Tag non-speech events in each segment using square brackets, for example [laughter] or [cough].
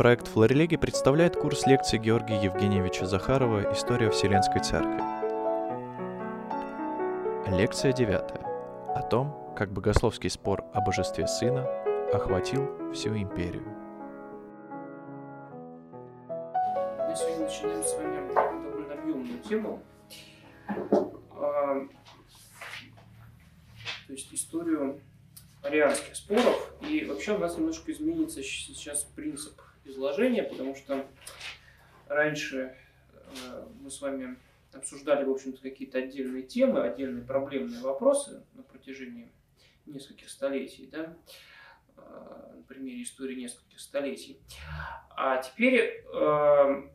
Проект Флорелеги представляет курс лекций Георгия Евгеньевича Захарова «История Вселенской Церкви». Лекция девятая. О том, как богословский спор о божестве Сына охватил всю империю. Мы сегодня начинаем с вами довольно объемную тему. А, то есть историю арианских споров. И вообще у нас немножко изменится сейчас принцип изложения, потому что раньше э, мы с вами обсуждали, в общем-то, какие-то отдельные темы, отдельные проблемные вопросы на протяжении нескольких столетий, да, э, на примере истории нескольких столетий. А теперь э,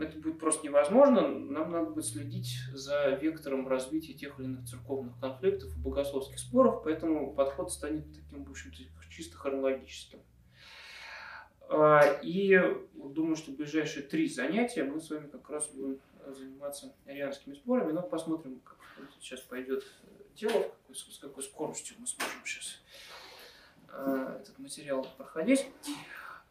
это будет просто невозможно. Нам надо будет следить за вектором развития тех или иных церковных конфликтов и богословских споров, поэтому подход станет таким, в общем-то, чисто хронологическим. А, и думаю, что ближайшие три занятия мы с вами как раз будем заниматься арианскими спорами, но посмотрим, как сейчас пойдет дело, с какой скоростью мы сможем сейчас а, этот материал проходить.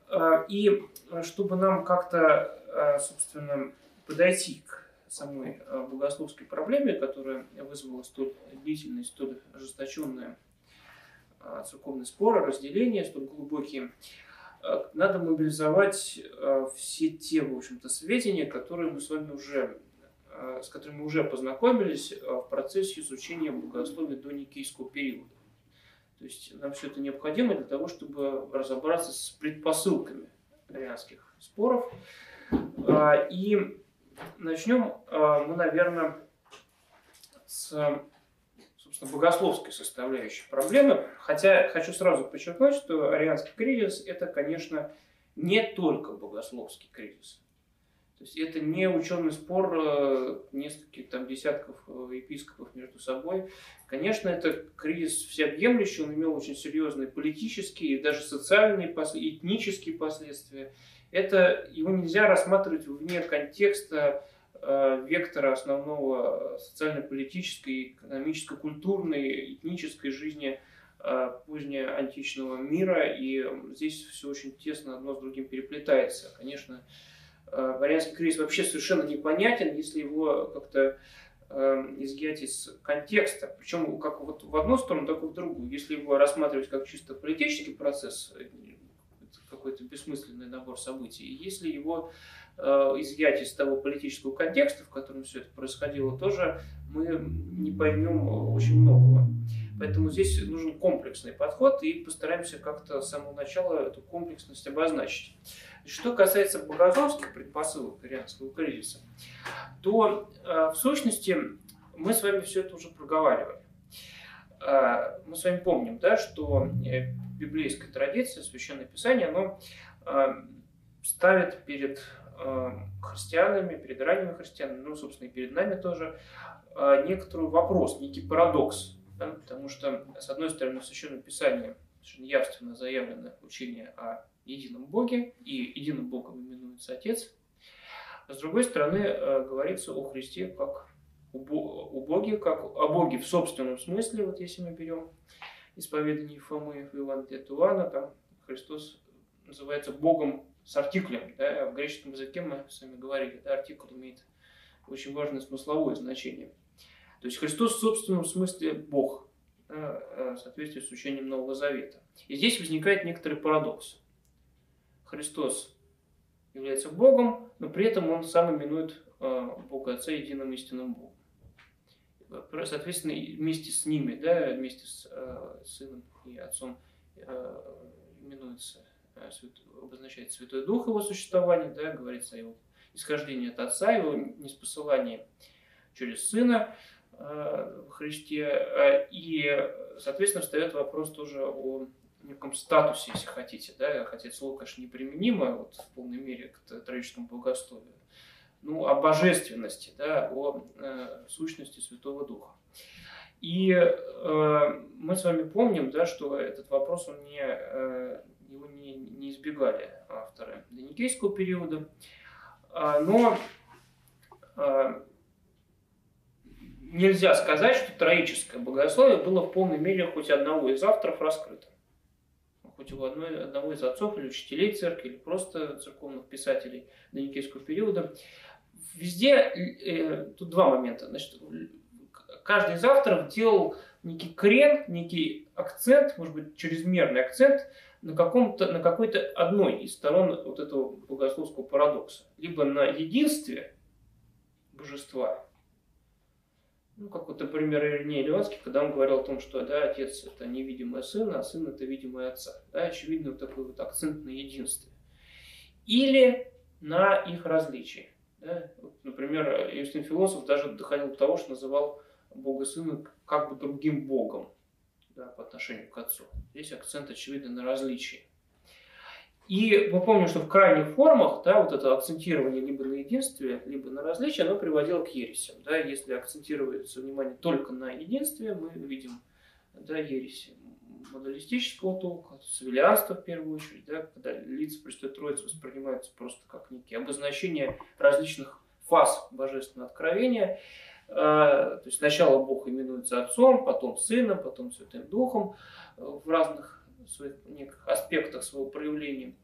А, и чтобы нам как-то собственно, подойти к самой богословской проблеме, которая вызвала столь длительные, столь ожесточенные церковные споры, разделения, столь глубокие, надо мобилизовать все те, в общем-то, сведения, которые мы с вами уже, с которыми мы уже познакомились в процессе изучения богословия до Никейского периода. То есть нам все это необходимо для того, чтобы разобраться с предпосылками арианских споров, и начнем мы, наверное, с собственно, богословской составляющей проблемы. Хотя хочу сразу подчеркнуть, что арианский кризис – это, конечно, не только богословский кризис. То есть это не ученый спор э, нескольких там, десятков э, епископов между собой. Конечно, это кризис всеобъемлющий, он имел очень серьезные политические и даже социальные, этнические последствия это его нельзя рассматривать вне контекста вектора основного социально-политической, экономической, культурной, этнической жизни э, позднеантичного мира, и здесь все очень тесно одно с другим переплетается. Конечно, э, Варианский кризис вообще совершенно непонятен, если его как-то изъять из контекста, причем как вот в одну сторону, так и в другую. Если его рассматривать как чисто политический процесс, какой-то бессмысленный набор событий. Если его э, изъять из того политического контекста, в котором все это происходило, тоже мы не поймем очень многого. Поэтому здесь нужен комплексный подход и постараемся как-то с самого начала эту комплексность обозначить. Что касается богословских предпосылок ирианского кризиса, то э, в сущности мы с вами все это уже проговаривали. Э, мы с вами помним, да, что э, библейская традиция, священное писание, оно э, ставит перед э, христианами, перед ранними христианами, ну, собственно, и перед нами тоже, э, некоторый вопрос, некий парадокс. Да? Потому что, с одной стороны, в Священном Писании совершенно явственно заявлено учение о едином Боге, и единым Богом именуется Отец. с другой стороны, говорится о Христе как о Боге, как о Боге в собственном смысле, вот если мы берем исповедании Фомы в Евангелии от Иоанна, там Христос называется Богом с артиклем. Да? В греческом языке мы с вами говорили, да, артикль имеет очень важное смысловое значение. То есть Христос в собственном смысле Бог, да, э, в соответствии с учением Нового Завета. И здесь возникает некоторый парадокс. Христос является Богом, но при этом Он сам именует э, Бога Отца единым истинным Богом соответственно, вместе с ними, да, вместе с э, сыном и отцом э, именуется, обозначает Святой Дух его существование, да, говорится о его исхождении от Отца, его неспосылании через Сына э, в Христе. Э, и, соответственно, встает вопрос тоже о неком статусе, если хотите, да, хотя это слово, конечно, неприменимо вот, в полной мере к троическому богословию ну, о божественности, да, о э, сущности Святого Духа. И э, мы с вами помним, да, что этот вопрос он не, э, его не, не избегали авторы доникейского периода, э, но э, нельзя сказать, что троическое богословие было в полной мере хоть одного из авторов раскрыто. хоть у одной, одного из отцов или учителей церкви, или просто церковных писателей доникейского периода. Везде э, тут два момента. Значит, каждый из авторов делал некий крен, некий акцент, может быть, чрезмерный акцент на, каком-то, на какой-то одной из сторон вот этого богословского парадокса. Либо на единстве божества, ну, как вот, например, Ириней Леонский, когда он говорил о том, что да, отец – это невидимое сын, а сын – это видимое отца. Да, очевидно, вот такой вот акцент на единстве. Или на их различии. Да? Вот, например, Юстин Философ даже доходил до того, что называл Бога Сына как бы другим Богом да, по отношению к Отцу. Здесь акцент, очевидно, на различии. И мы помним, что в крайних формах да, вот это акцентирование либо на единстве, либо на различии, оно приводило к ересям. Да, если акцентируется внимание только на единстве, мы видим да, ереси модалистического толка, савелианства в первую очередь, да, когда лица Престой Троицы воспринимаются просто как некие обозначения различных фаз божественного откровения. А, то есть сначала Бог именуется Отцом, потом Сыном, потом Святым Духом э, в разных своих неких аспектах своего проявления.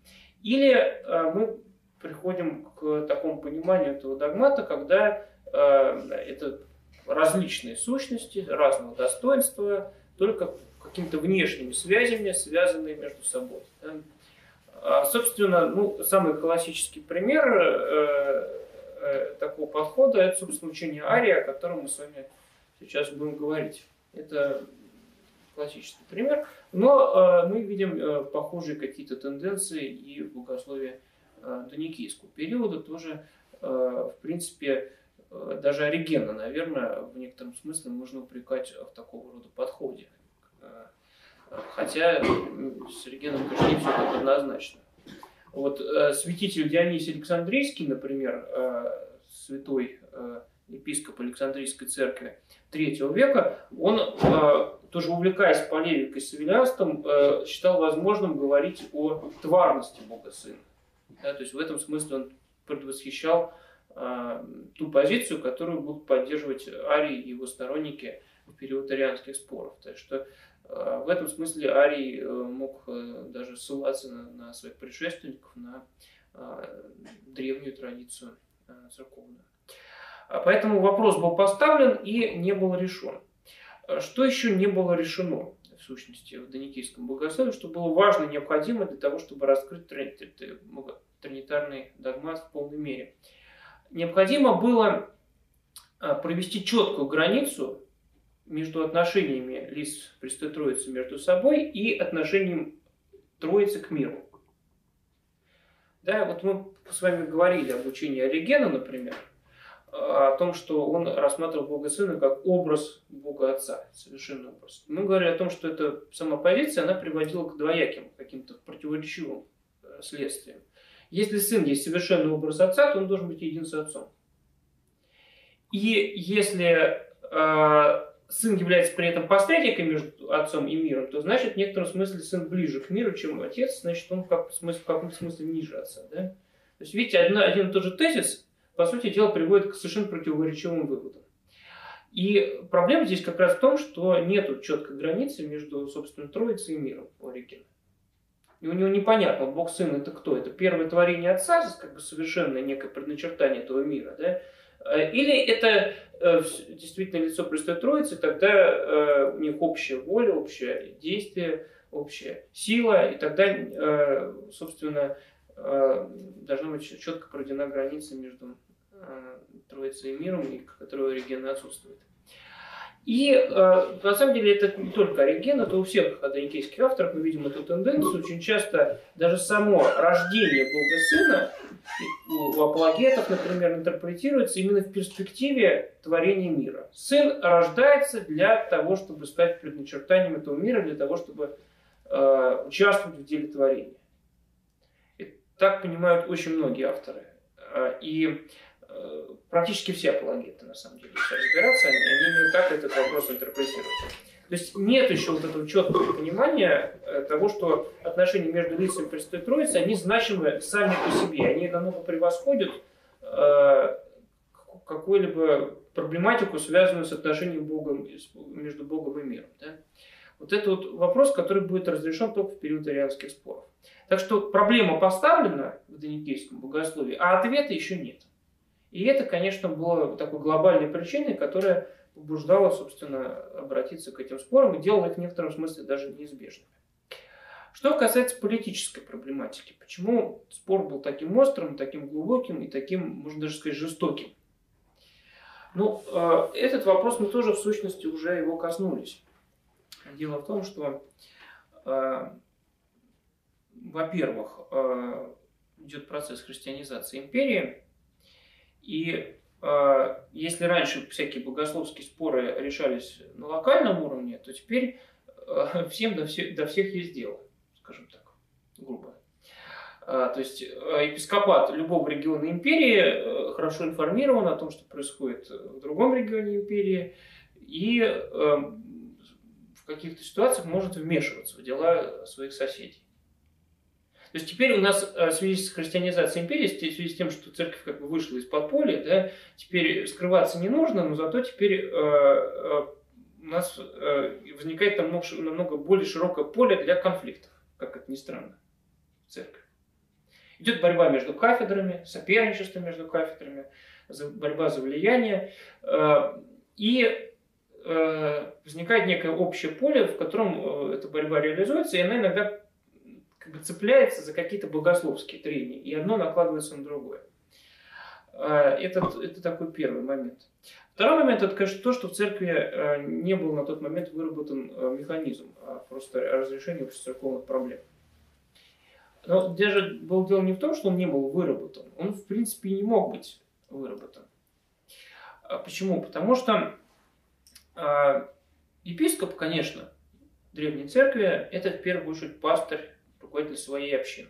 Или а, мы приходим к такому пониманию этого догмата, когда а, это различные сущности, разного достоинства, только какими-то внешними связями, связанные между собой. Собственно, ну, самый классический пример э, такого подхода, это, собственно, учение Ария, о котором мы с вами сейчас будем говорить. Это классический пример. Но э, мы видим э, похожие какие-то тенденции и в богословии э, доникийского периода тоже, э, в принципе, э, даже Оригена, наверное, в некотором смысле можно упрекать в такого рода подходе. Э, хотя с Оригеном, конечно, не все так однозначно. Вот э, святитель Дионисий Александрийский, например, э, святой э, епископ Александрийской церкви III века, он, э, тоже увлекаясь полемикой с Савелианством, э, считал возможным говорить о тварности Бога Сына. Да, то есть в этом смысле он предвосхищал э, ту позицию, которую будут поддерживать Арий и его сторонники в период арианских споров. Так что Э, в этом смысле Арий э, мог э, даже ссылаться на, на своих предшественников, на древнюю традицию церковную. А поэтому вопрос был поставлен и не был решен. Что еще не было решено, в сущности, в Доникийском богословии, что было важно и необходимо для того, чтобы раскрыть тринитарный догмат в полной мере? Необходимо было провести четкую границу между отношениями лиц Престой Троицы между собой и отношением Троицы к миру. Да, вот мы с вами говорили об учении Оригена, например, о том, что он рассматривал Бога Сына как образ Бога Отца, совершенный образ. Мы говорили о том, что эта сама позиция, она приводила к двояким, каким-то противоречивым э, следствиям. Если Сын есть совершенный образ Отца, то он должен быть един с Отцом. И если э, сын является при этом посредником между отцом и миром, то значит в некотором смысле сын ближе к миру, чем отец, значит он как, в, каком-то смысле ниже отца. Да? То есть, видите, один, один и тот же тезис, по сути дела, приводит к совершенно противоречивым выводам. И проблема здесь как раз в том, что нет четкой границы между, собственно, Троицей и миром у Оригена. И у него непонятно, Бог Сын это кто? Это первое творение Отца, как бы совершенное некое предначертание этого мира, да? Э, или это э, действительно лицо Престой Троицы, тогда э, у них общая воля, общее действие, общая сила, и тогда, собственно, должна быть четко проведена граница между Троицей и миром, которая у Оригена отсутствует. И на самом деле это не только Ориген, это у всех адоникейских авторов мы видим эту тенденцию. Очень часто даже само рождение Бога Сына у апологетов, например, интерпретируется именно в перспективе творения мира. Сын рождается для того, чтобы стать предначертанием этого мира, для того, чтобы э, участвовать в деле творения. И так понимают очень многие авторы. Э, и Э, практически все апологеты, на самом деле, если разбираться, они, именно так этот вопрос интерпретируют. То есть нет еще вот этого четкого понимания э, того, что отношения между лицами Престой Троицы, они значимы сами по себе, они намного превосходят э, какую-либо проблематику, связанную с отношением Богом, между Богом и миром. Да? Вот это вот вопрос, который будет разрешен только в период арианских споров. Так что проблема поставлена в доникейском богословии, а ответа еще нет. И это, конечно, было такой глобальной причиной, которая побуждала, собственно, обратиться к этим спорам и делала их в некотором смысле даже неизбежными. Что касается политической проблематики, почему спор был таким острым, таким глубоким и таким, можно даже сказать, жестоким? Ну, э, этот вопрос мы тоже в сущности уже его коснулись. Дело в том, что, э, во-первых, э, идет процесс христианизации империи, и если раньше всякие богословские споры решались на локальном уровне, то теперь [laughs] всем до, всех, до всех есть дело, скажем так, грубо. То есть епископат любого региона империи хорошо информирован о том, что происходит в другом регионе империи, и каких-то ситуациях может вмешиваться в дела своих соседей. То есть теперь у нас э, в связи с христианизацией империи, в связи с тем, что церковь как бы вышла из подполья, да, теперь скрываться не нужно, но зато теперь э, э, у нас возникает намного, намного более широкое поле для конфликтов, как это ни странно, в церкви. Идет борьба между кафедрами, соперничество между кафедрами, борьба за влияние. И возникает некое общее поле, в котором эта борьба реализуется, и она иногда как бы цепляется за какие-то богословские трения, и одно накладывается на другое. Э, это, это такой первый момент. Второй момент, это, конечно, то, что в церкви не был на тот момент выработан механизм а просто разрешения общецерковных проблем. Но даже было дело не в том, что он не был выработан. Он, в принципе, и не мог быть выработан. А почему? Потому что а, епископ, конечно, Древней Церкви – это в первую очередь пастор, руководитель своей общины.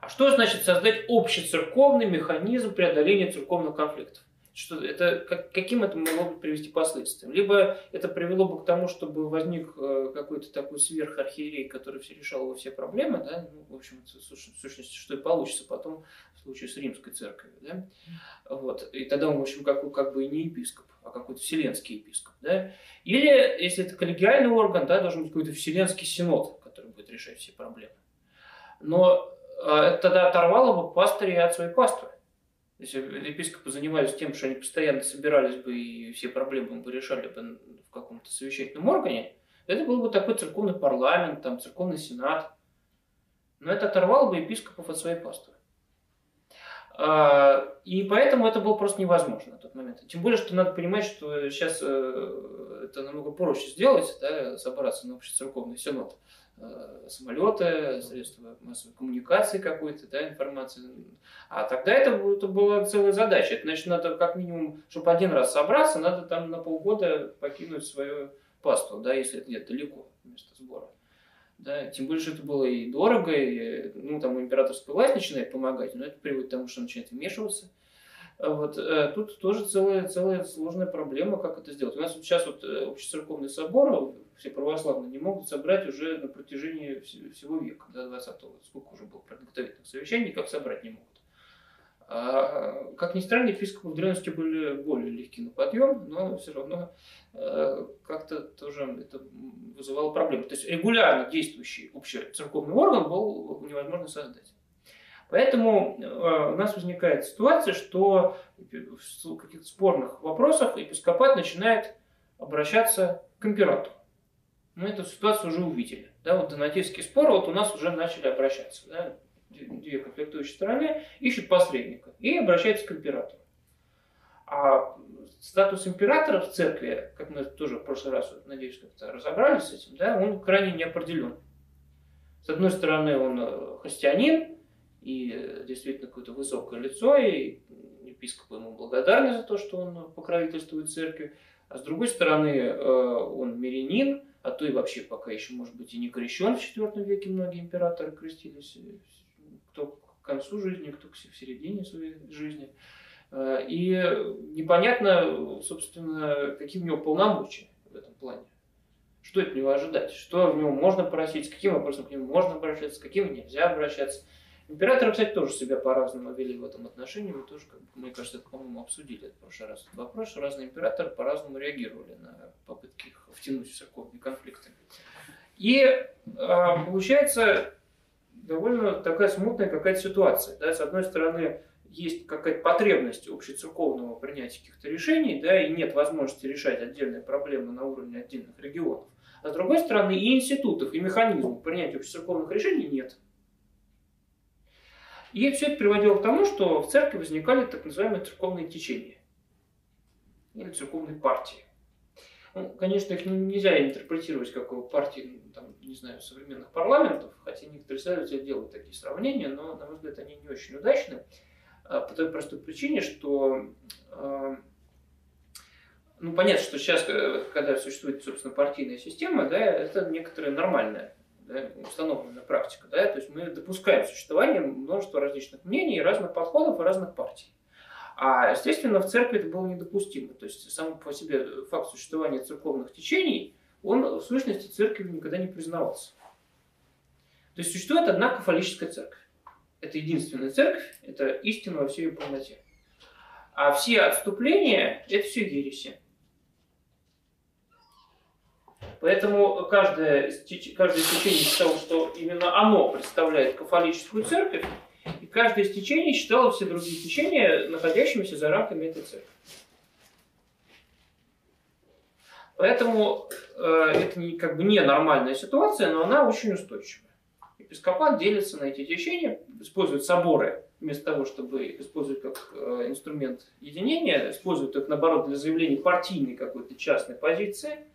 А что значит создать общецерковный механизм преодоления церковных конфликтов? Что это, как, каким это могло бы привести последствиям? Либо это привело бы к тому, чтобы возник э, какой-то такой сверхархиерей, который все решал его все проблемы, да? ну, в общем, в сущности, что и получится потом в случае с римской церковью. Да? Вот. И тогда он, в общем, как, как бы и не епископ а какой-то вселенский епископ. Да? Или, если это коллегиальный орган, да, должен быть какой-то вселенский синод, решать все проблемы. Но э, это тогда оторвало бы пастырей от своей паствы. Если епископы занимались тем, что они постоянно собирались бы и все проблемы бы решали бы в каком-то совещательном органе, это был бы такой церковный парламент, там, церковный сенат. Но это оторвало бы епископов от своей паствы. А, и поэтому это было просто невозможно на тот момент. Тем более, что надо понимать, что сейчас э, это намного проще сделать, да, собраться на общецерковный синод. Э, самолеты, средства массовой коммуникации какой-то, да, информации. А тогда это, это была целая задача. Это значит, надо как минимум, чтобы один раз собраться, надо там на полгода покинуть свою пасту, да, если это где-то далеко место сбора. Да? Тем более, что это было и дорого, и, ну, там императорская власть начинает помогать, но это приводит к тому, что начинает вмешиваться. Вот, э, тут тоже целая, целая сложная проблема, как это сделать. У нас вот сейчас вот э, общецерковный собор, все православные, не могут собрать уже на протяжении всего века, до 20-го. Сколько уже было подготовительных совещаний, как собрать не могут. А, как ни странно, епископы в древности были более легки на подъем, но все равно э, как-то тоже это вызывало проблемы. То есть регулярно действующий общий церковный орган был невозможно создать. Поэтому э, у нас возникает ситуация, что в каких-то спорных вопросах епископат начинает обращаться к императору. Мы эту ситуацию уже увидели. Да, вот донатистские споры вот у нас уже начали обращаться. Да, две конфликтующие стороны, ищут посредника и обращаются к императору. А статус императора в церкви, как мы тоже в прошлый раз, надеюсь, как-то разобрались с этим, да, он крайне неопределен. С одной стороны, он э, христианин, и действительно какое-то высокое лицо, и епископ ему благодарны за то, что он покровительствует церкви. А с другой стороны, э, он мирянин, а то и вообще пока еще, может быть, и не крещен. В IV веке многие императоры крестились кто к концу жизни, кто в середине своей жизни. Э, и непонятно, собственно, какие у него полномочия в этом плане. Что от него ожидать? Что в него можно просить? С каким вопросом к нему можно обращаться? С каким нельзя обращаться? Императоры, кстати, тоже себя по-разному вели в этом отношении. Мы тоже, как мне кажется, это, по-моему, обсудили в прошлый раз этот вопрос, что разные императоры по-разному реагировали на попытки их втянуть в церковные конфликты. И получается довольно такая смутная какая-то ситуация. Да? С одной стороны, есть какая-то потребность общецерковного принятия каких-то решений, да, и нет возможности решать отдельные проблемы на уровне отдельных регионов. А с другой стороны, и институтов, и механизмов принятия общецерковных решений нет. И все это приводило к тому, что в церкви возникали так называемые церковные течения или церковные партии. Ну, конечно, их нельзя интерпретировать как партии, там, не знаю, современных парламентов, хотя некоторые исследователи делают такие сравнения, но, на мой взгляд, они не очень удачны. А, по той простой причине, что а, ну, понятно, что сейчас, э, когда существует, собственно, партийная система, да, это некоторая нормальная да, установленная практика. Да, то есть мы допускаем существование множества различных мнений, разных подходов и разных партий. А, естественно, в церкви это было недопустимо. То есть сам по себе факт существования церковных течений, он в сущности церковью никогда не признавался. То есть существует одна кафолическая церковь. Это единственная церковь, это истина во всей ее полноте. А все отступления – это все ереси. Поэтому каждое, каждое течение считало, что именно оно представляет кафолическую церковь, и каждое из течений считало все другие течения, находящимися за рамками этой церкви. Поэтому э, это не, как бы не нормальная ситуация, но она очень устойчивая. Епископат делится на эти течения, использует соборы вместо того, чтобы их использовать как э, инструмент единения, использует их, наоборот, для заявления партийной какой-то частной позиции.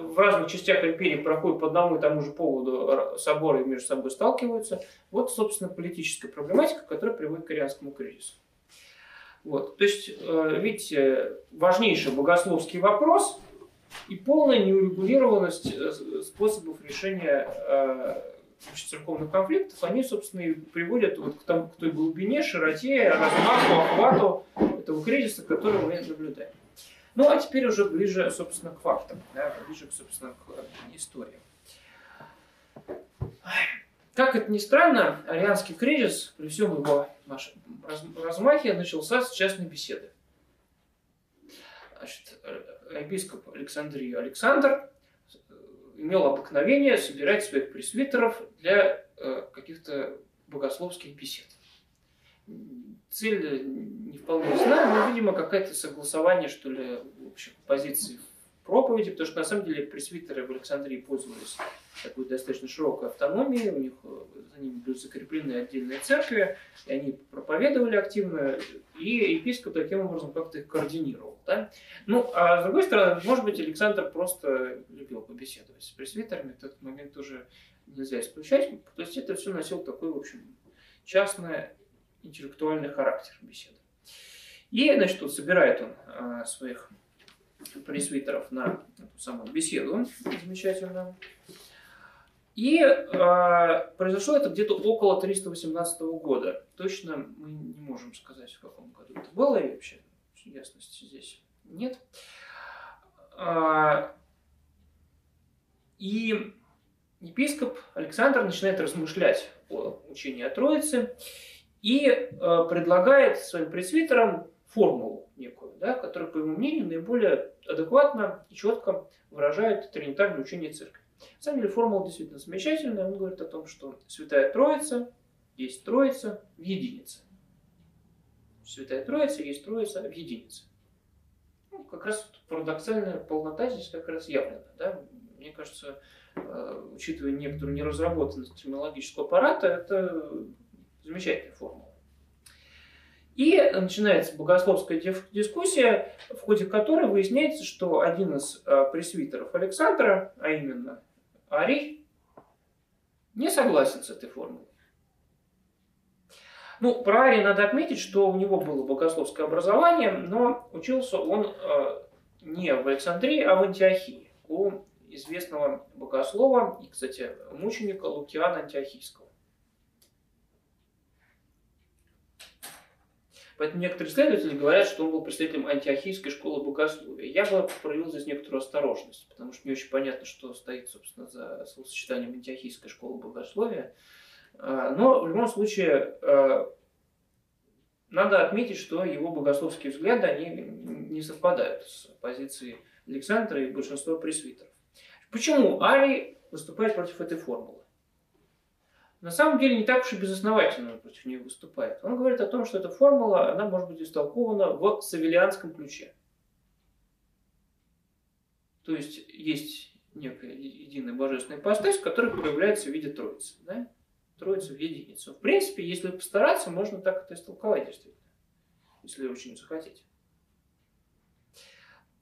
В разных частях империи проходят по одному и тому же поводу соборы между собой сталкиваются. Вот, собственно, политическая проблематика, которая приводит к корианскому кризису. Вот. То есть, э, видите, важнейший богословский вопрос и полная неурегулированность э, способов решения церковных конфликтов, они, собственно, и приводят вот к, тому, к той глубине, широте, размаху, охвату этого кризиса, который мы наблюдаем. Ну, а теперь уже ближе, собственно, к фактам, да, ближе, собственно, к истории. Как это ни странно, арианский кризис, при всем его размахе, начался с частной беседы. Значит, э, епископ Александрии Александр имел обыкновение собирать своих пресвитеров для э, каких-то богословских бесед. Цель не вполне знаю, но, видимо, какое-то согласование, что ли, в общем, позиций проповеди, потому что на самом деле пресвитеры в Александрии пользовались такой достаточно широкой автономией, у них э, за ними были закреплены отдельные церкви, и они проповедовали активно, и епископ таким образом как-то их координировал. Да? Ну, а с другой стороны, может быть, Александр просто любил побеседовать с пресвитерами, в этот момент тоже нельзя исключать. То есть это все носил такой, в общем, частный интеллектуальный характер беседы. И, значит, вот собирает он а, своих пресвитеров на эту самую беседу замечательную. И э, произошло это где-то около 318 года. Точно мы не можем сказать, в каком году это было, и вообще ясности здесь нет. Э, и епископ Александр начинает размышлять о учении о Троице и э, предлагает своим пресвитерам формулу некую, да, которая, по его мнению, наиболее адекватно и четко выражает тринитарное учение церкви. На самом деле формула действительно замечательная. Он говорит о том, что Святая Троица есть Троица в единице. Святая Троица есть Троица в единице. Ну, как раз парадоксальная полнота здесь как раз явлена. Да? Мне кажется, э, учитывая некоторую неразработанность терминологического аппарата, это замечательная формула. И начинается богословская дискуссия, в ходе которой выясняется, что один из э, пресвитеров Александра, а именно Арий не согласен с этой формулой. Ну, про Ария надо отметить, что у него было богословское образование, но учился он э, не в Александрии, а в Антиохии у известного богослова и, кстати, мученика Лукиана Антиохийского. Поэтому некоторые исследователи говорят, что он был представителем антиохийской школы богословия. Я бы проявил здесь некоторую осторожность, потому что не очень понятно, что стоит, собственно, за словосочетанием антиохийской школы богословия. А, но в любом случае а, надо отметить, что его богословские взгляды они не совпадают с позицией Александра и большинства пресвитеров. Почему Арий выступает против этой формулы? На самом деле не так уж и безосновательно он против нее выступает. Он говорит о том, что эта формула, она может быть истолкована в савелианском ключе. То есть есть некая единая божественная ипостась, которая проявляется в виде Троицы. Да? Троица в единицу. В принципе, если постараться, можно так это истолковать действительно, если очень захотите.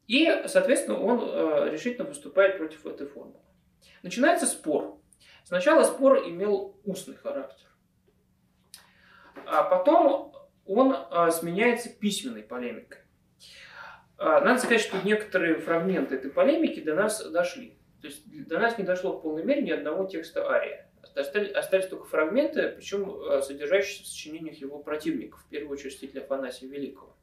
И, соответственно, он э, решительно выступает против этой формулы. Начинается спор. Сначала спор имел устный характер, а потом он э, сменяется письменной полемикой. Э, надо сказать, что некоторые фрагменты этой полемики до нас дошли. То есть до нас не дошло в полной мере ни одного текста Ария. Остались, только фрагменты, причем э, содержащиеся в сочинениях его противников, в первую очередь стиля Афанасия Великого.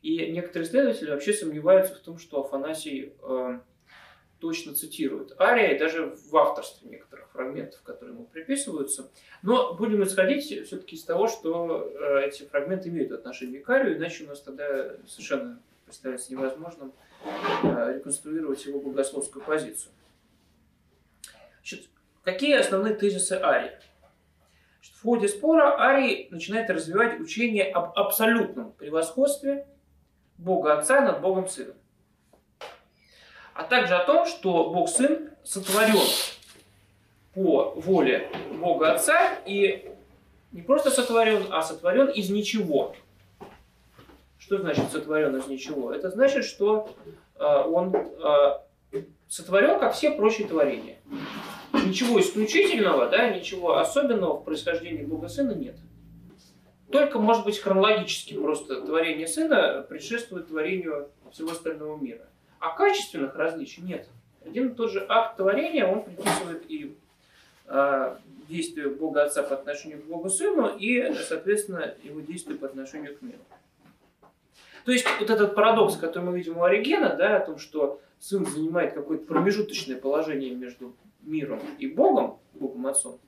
И некоторые исследователи вообще сомневаются в том, что Афанасий точно цитирует Ария, и даже в авторстве некоторых фрагментов, которые ему приписываются. Но будем исходить все-таки из того, что э, эти фрагменты имеют отношение к Арию, иначе у нас тогда совершенно представляется невозможным э, реконструировать его богословскую позицию. Значит, какие основные тезисы Арии? В ходе спора Арий начинает развивать учение об абсолютном превосходстве Бога Отца над Богом Сыном. А также о том, что Бог Сын сотворен по воле Бога Отца и не просто сотворен, а сотворен из ничего. Что значит сотворен из ничего? Это значит, что э, он э, сотворен, как все прочие творения. Ничего исключительного, да, ничего особенного в происхождении Бога Сына нет. Только, может быть, хронологически просто творение Сына предшествует творению всего остального мира. А качественных различий нет. Один и тот же акт творения, он приписывает и э, действие Бога Отца по отношению к Богу Сыну и, соответственно, его действие по отношению к миру. То есть вот этот парадокс, который мы видим у Оригена, да, о том, что Сын занимает какое-то промежуточное положение между миром и Богом, Богом Отцом,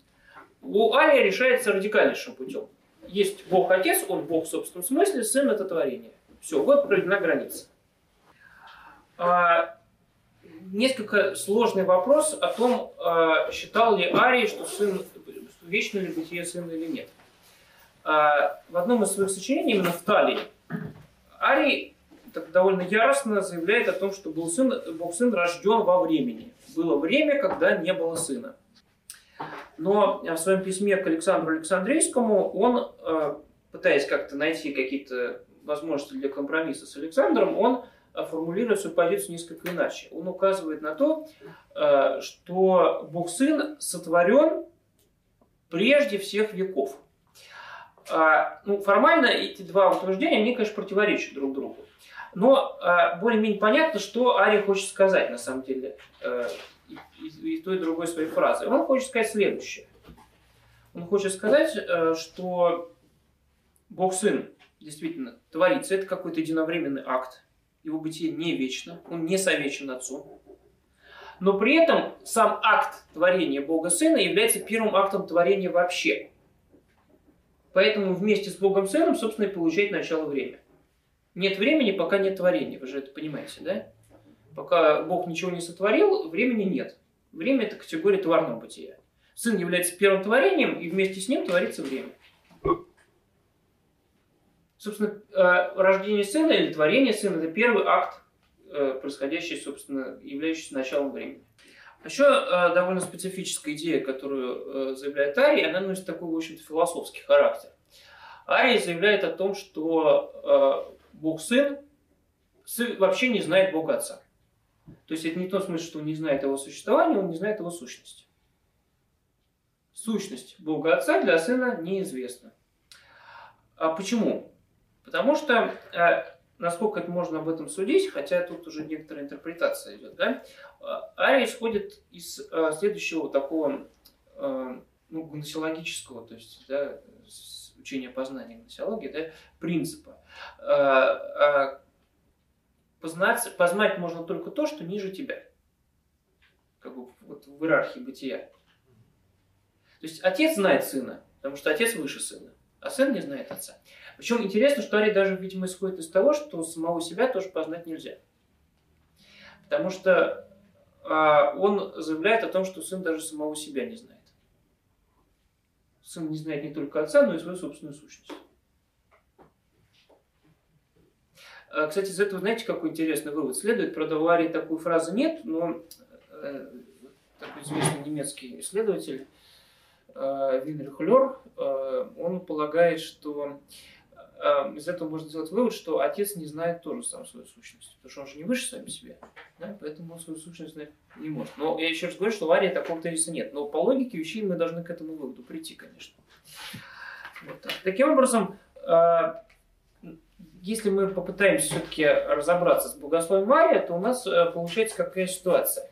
у Алия решается радикальнейшим путем есть Бог Отец, он Бог в собственном смысле, Сын это творение. Все, вот проведена граница. А, несколько сложный вопрос о том, а, считал ли Арий, что сын, вечно ли бытие сына или нет. А, в одном из своих сочинений, именно в Талии, Арий так довольно яростно заявляет о том, что был сын, Бог сын рожден во времени. Было время, когда не было сына. Но в своем письме к Александру Александрийскому он, пытаясь как-то найти какие-то возможности для компромисса с Александром, он формулирует свою позицию несколько иначе. Он указывает на то, э, что Бог Сын сотворен прежде всех веков. А, ну, формально эти два утверждения, они, конечно, противоречат друг другу. Но более-менее понятно, что Ария хочет сказать на самом деле и, и той, и другой своей фразы. Он хочет сказать следующее. Он хочет сказать, э, что Бог Сын действительно творится. Это какой-то единовременный акт. Его бытие не вечно. Он не совечен Отцу. Но при этом сам акт творения Бога Сына является первым актом творения вообще. Поэтому вместе с Богом Сыном, собственно, и получает начало время. Нет времени, пока нет творения. Вы же это понимаете, да? Пока Бог ничего не сотворил, времени нет. Время – это категория тварного бытия. Сын является первым творением, и вместе с ним творится время. Собственно, э, рождение сына или творение сына – это первый акт, э, происходящий, собственно, являющийся началом времени. Еще э, довольно специфическая идея, которую заявляет Арий, она носит такой, в общем-то, философский характер. Арий заявляет о том, что Бог Сын вообще не знает Бога Отца. То есть это не в том смысле, что он не знает его существования, он не знает его сущности. Сущность Бога Отца для Сына неизвестна. А почему? Потому что, э, насколько это можно об этом судить, хотя тут уже некоторая интерпретация идет, да, Ария исходит из э, следующего такого э, ну, гносеологического, то есть да, учения познания гносеологии, да, принципа познать, познать можно только то, что ниже тебя. Как бы вот в иерархии бытия. То есть отец знает сына, потому что отец выше сына, а сын не знает отца. Причем интересно, что Ари даже, видимо, исходит из того, что самого себя тоже познать нельзя. Потому что а, он заявляет о том, что сын даже самого себя не знает. Сын не знает не только отца, но и свою собственную сущность. А, кстати, из этого, знаете, какой интересный вывод следует? Правда, в Арии такой фразы нет, но э, такой известный немецкий исследователь э, Винрих Лер, э, он полагает, что из этого можно сделать вывод, что отец не знает тоже сам свою сущность. Потому что он же не выше сам себя, да? поэтому он свою сущность знать не может. Но я еще раз говорю, что в Арии такого тезиса нет. Но по логике вещей мы должны к этому выводу прийти, конечно. Вот так. Таким образом, если мы попытаемся все-таки разобраться с богословием Мария, то у нас э, получается какая ситуация.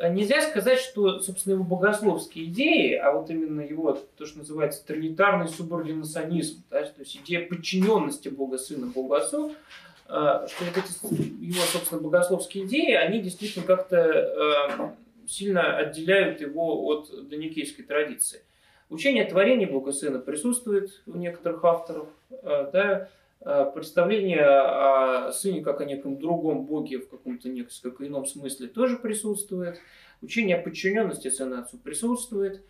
Нельзя сказать, что, собственно, его богословские идеи, а вот именно его, то, что называется тринитарный субординационизм, да, то есть идея подчиненности Бога Сына Богу Отцу, э, что вот эти его, собственно, богословские идеи, они действительно как-то э, сильно отделяют его от доникейской традиции. Учение творения Бога Сына присутствует у некоторых авторов, да, представление о сыне как о неком другом боге в каком-то несколько ином смысле тоже присутствует. Учение о подчиненности сына отцу присутствует.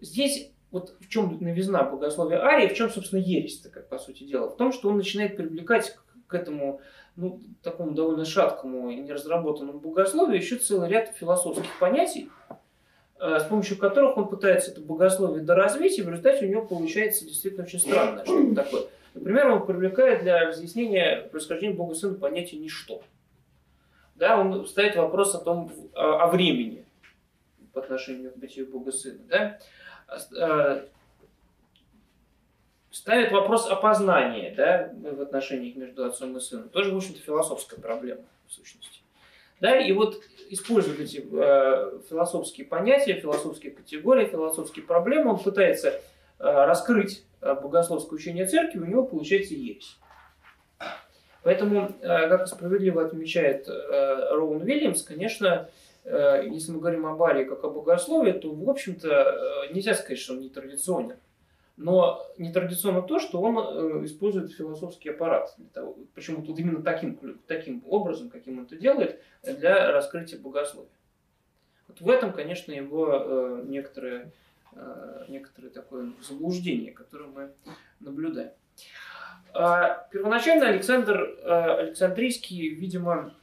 Здесь вот в чем новизна богословия Арии, в чем, собственно, ересь как по сути дела? В том, что он начинает привлекать к этому ну, такому довольно шаткому и неразработанному богословию еще целый ряд философских понятий, э, с помощью которых он пытается это богословие доразвить, и в результате у него получается действительно очень странное что-то такое. Например, он привлекает для разъяснения происхождения Бога Сына понятие «ничто». Да, он ставит вопрос о том, о, времени по отношению к бытию Бога Сына. Да? А, ставит вопрос о познании да, в отношениях между отцом и сыном. Тоже, в общем-то, философская проблема, в сущности. Да, и вот используя эти э, философские понятия, философские категории, философские проблемы, он пытается э, раскрыть Э, богословское учение церкви, у него получается ересь. Поэтому, э, как справедливо отмечает э, Роун Вильямс, конечно, если мы говорим о Баре как о богословии, то, в общем-то, нельзя сказать, что он не традиционен. Но нетрадиционно то, что он использует философский аппарат. Почему тут именно таким, таким образом, каким он это делает, для раскрытия богословия. Вот в этом, конечно, его некоторые Э, некоторое такое заблуждение, которое мы наблюдаем. А, первоначально Александр э, Александрийский, видимо,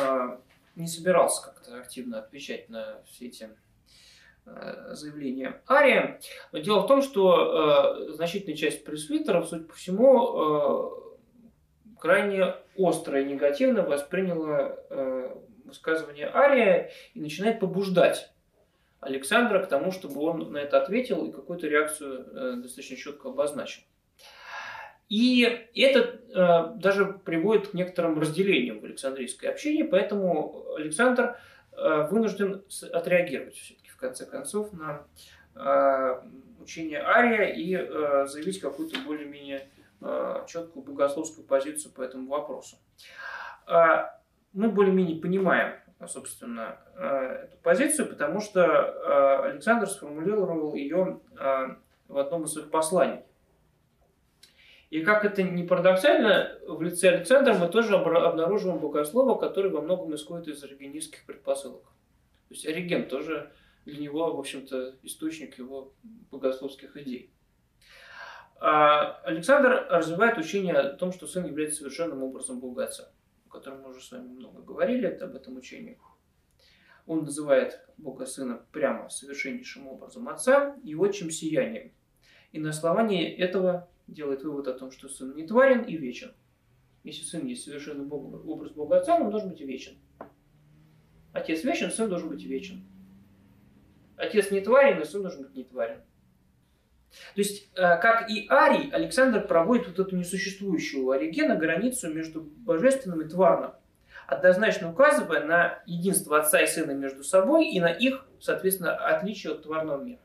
э, не собирался как-то активно отвечать на все эти заявления Ария. Но дело в том, что значительная часть пресвитеров, судя по всему, крайне остро и негативно восприняла высказывание Ария и начинает побуждать Александра к тому, чтобы он на это ответил и какую-то реакцию э, достаточно четко обозначил. И это э, даже приводит к некоторым разделениям в Александрийской общине, поэтому Александр э, вынужден отреагировать все-таки в конце концов на учение Ария и заявить какую-то более-менее четкую богословскую позицию по этому вопросу. Мы более-менее понимаем, собственно, э, эту позицию, потому что э, Александр сформулировал ее э, в одном из своих посланий. И как это не парадоксально, в лице Александра мы тоже обнаруживаем богослова, который во многом исходит из оригенистских предпосылок. То есть Ориген тоже для него, в общем-то, источник его богословских идей. А Александр развивает учение о том, что сын является совершенным образом Бога Отца о котором мы уже с вами много говорили, это об этом учении. Он называет Бога Сына прямо совершеннейшим образом Отца и отчим сиянием. И на основании этого делает вывод о том, что Сын не тварен и вечен. Если Сын есть совершенный Бог, образ Бога Отца, он должен быть вечен. Отец вечен, Сын должен быть вечен. Отец не тварен, и Сын должен быть не тварен. То есть, э, как и Арий, Александр проводит вот эту несуществующую у Оригена границу между божественным и тварным, однозначно указывая на единство отца и сына между собой и на их, соответственно, отличие от тварного мира.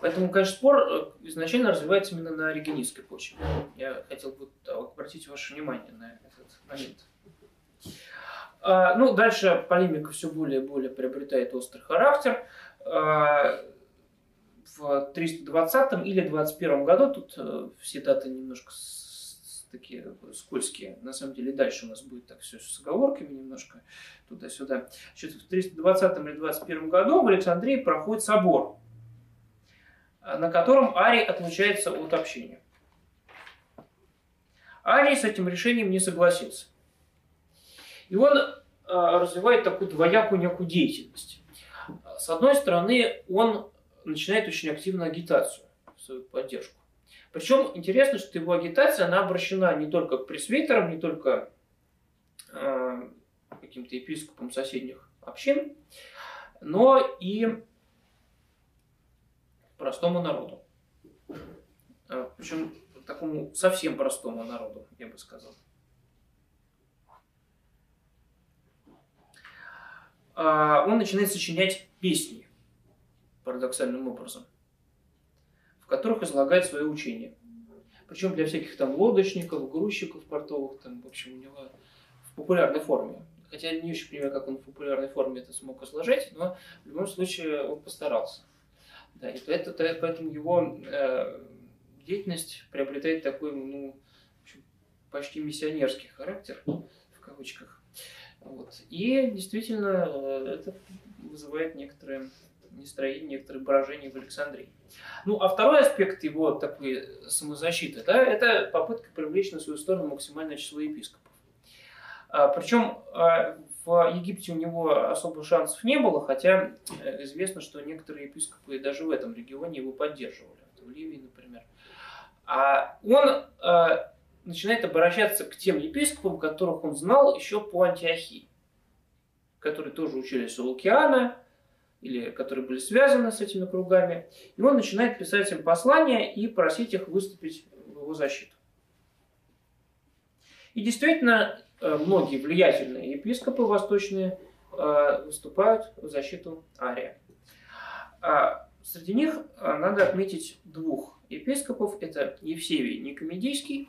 Поэтому, конечно, спор э, изначально развивается именно на оригенистской почве. Я хотел бы обратить ваше внимание на этот момент. А, ну, дальше полемика все более и более приобретает острый характер. А, в 320 или 21 году, тут э, все даты немножко такие скользкие. На самом деле дальше у нас будет так все с оговорками немножко туда-сюда. Значит, в 320 или 21 году в Александрии проходит собор, на котором Арий отлучается от общения. Арий с этим решением не согласился. И он развивает такую двоякую некую деятельность. С одной стороны, он начинает очень активную агитацию, свою поддержку. Причем интересно, что его агитация, она обращена не только к пресвитерам, не только э, каким-то епископам соседних общин, но и простому народу. Э, причем такому совсем простому народу, я бы сказал. Э, он начинает сочинять песни парадоксальным образом в которых излагает свое учение. Причем для всяких там лодочников, грузчиков портовых, там, в общем, у него в популярной форме. Хотя не очень понимаю, как он в популярной форме это смог изложить, но в любом случае он постарался. Да, и это, поэтому его э, деятельность приобретает такой, ну, общем, почти миссионерский характер, в кавычках. Вот. И действительно, э, это вызывает некоторые нестроение, некоторые поражения в Александрии. Ну, а второй аспект его такой самозащиты, да, это попытка привлечь на свою сторону максимальное число епископов. А, причем а, в Египте у него особо шансов не было, хотя э, известно, что некоторые епископы даже в этом регионе его поддерживали, в Ливии, например. А он а, начинает обращаться к тем епископам, которых он знал еще по Антиохии, которые тоже учились у Лукиана, или которые были связаны с этими кругами, и он начинает писать им послания и просить их выступить в его защиту. И действительно, э, многие влиятельные епископы восточные э, выступают в защиту Ария. А среди них э, надо отметить двух епископов. Это Евсевий Никомедийский,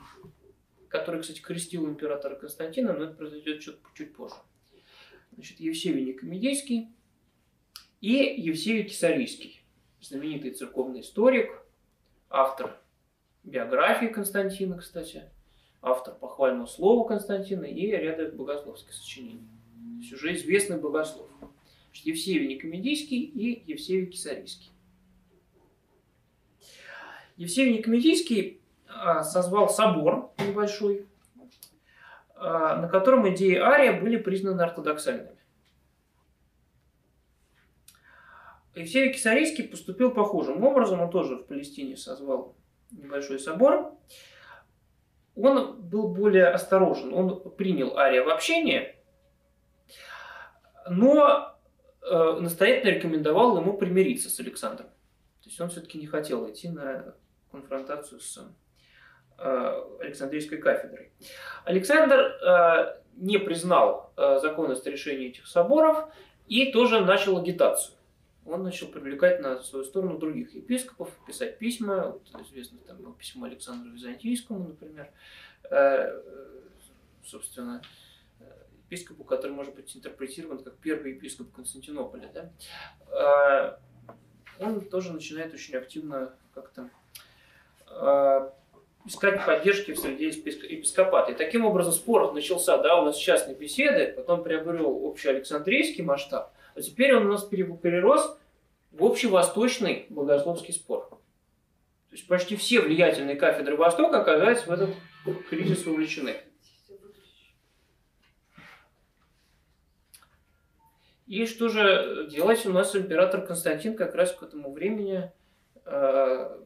который, кстати, крестил императора Константина, но это произойдет чуть, чуть позже. Значит, Евсевий Никомедийский и Евсевий Кисарийский, знаменитый церковный историк, автор биографии Константина, кстати, автор похвального слова Константина и ряда богословских сочинений. То есть уже известный богослов. Значит, Евсевий Никомедийский и Евсевий Кисарийский. Евсевий Никомедийский а, созвал собор небольшой, а, на котором идеи Ария были признаны ортодоксальными. Евсевий Кисарийский поступил похожим образом, он тоже в Палестине созвал небольшой собор. Он был более осторожен, он принял Ария в общение, но э, настоятельно рекомендовал ему примириться с Александром. То есть он все-таки не хотел идти на конфронтацию с э, Александрийской кафедрой. Александр э, не признал законность решения этих соборов и тоже начал агитацию он начал привлекать на свою сторону других епископов, писать письма, вот, известно там письмо Александру Византийскому, например, э, собственно, епископу, который может быть интерпретирован как первый епископ Константинополя. Да? Э, он тоже начинает очень активно как-то э, искать поддержки в среде епископата. И таким образом спор начался, да, у нас частные беседы, потом приобрел общий Александрийский масштаб, а теперь он у нас перерос в общевосточный богословский спор. То есть почти все влиятельные кафедры Востока оказались в этот кризис вовлечены. И что же делать? У нас император Константин как раз к этому времени э,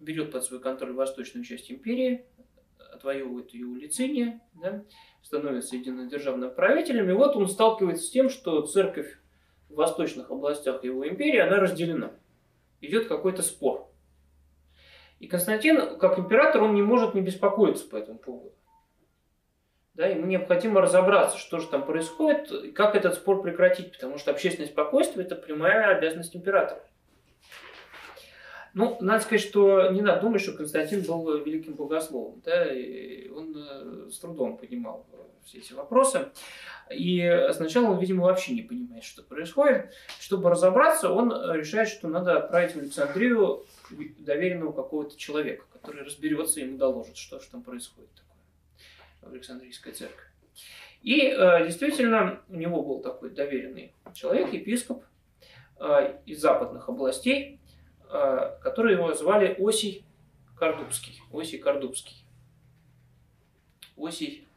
берет под свой контроль восточную часть империи, отвоевывает ее у Лициния, да, становится единодержавным правителем. И вот он сталкивается с тем, что церковь в восточных областях его империи, она разделена. Идет какой-то спор. И Константин, как император, он не может не беспокоиться по этому поводу. Да, ему необходимо разобраться, что же там происходит как этот спор прекратить, потому что общественное спокойствие – это прямая обязанность императора. Ну, надо сказать, что не надо думать, что Константин был великим богословом. Да? И он э, с трудом понимал э, все эти вопросы. И сначала он, видимо, вообще не понимает, что происходит. Чтобы разобраться, он решает, что надо отправить в Александрию доверенного какого-то человека, который разберется и ему доложит, что же там происходит такое в Александрийской церкви. И э, действительно, у него был такой доверенный человек, епископ из западных областей, который его звали Осий Кардубский. Осий Кардубский. Осий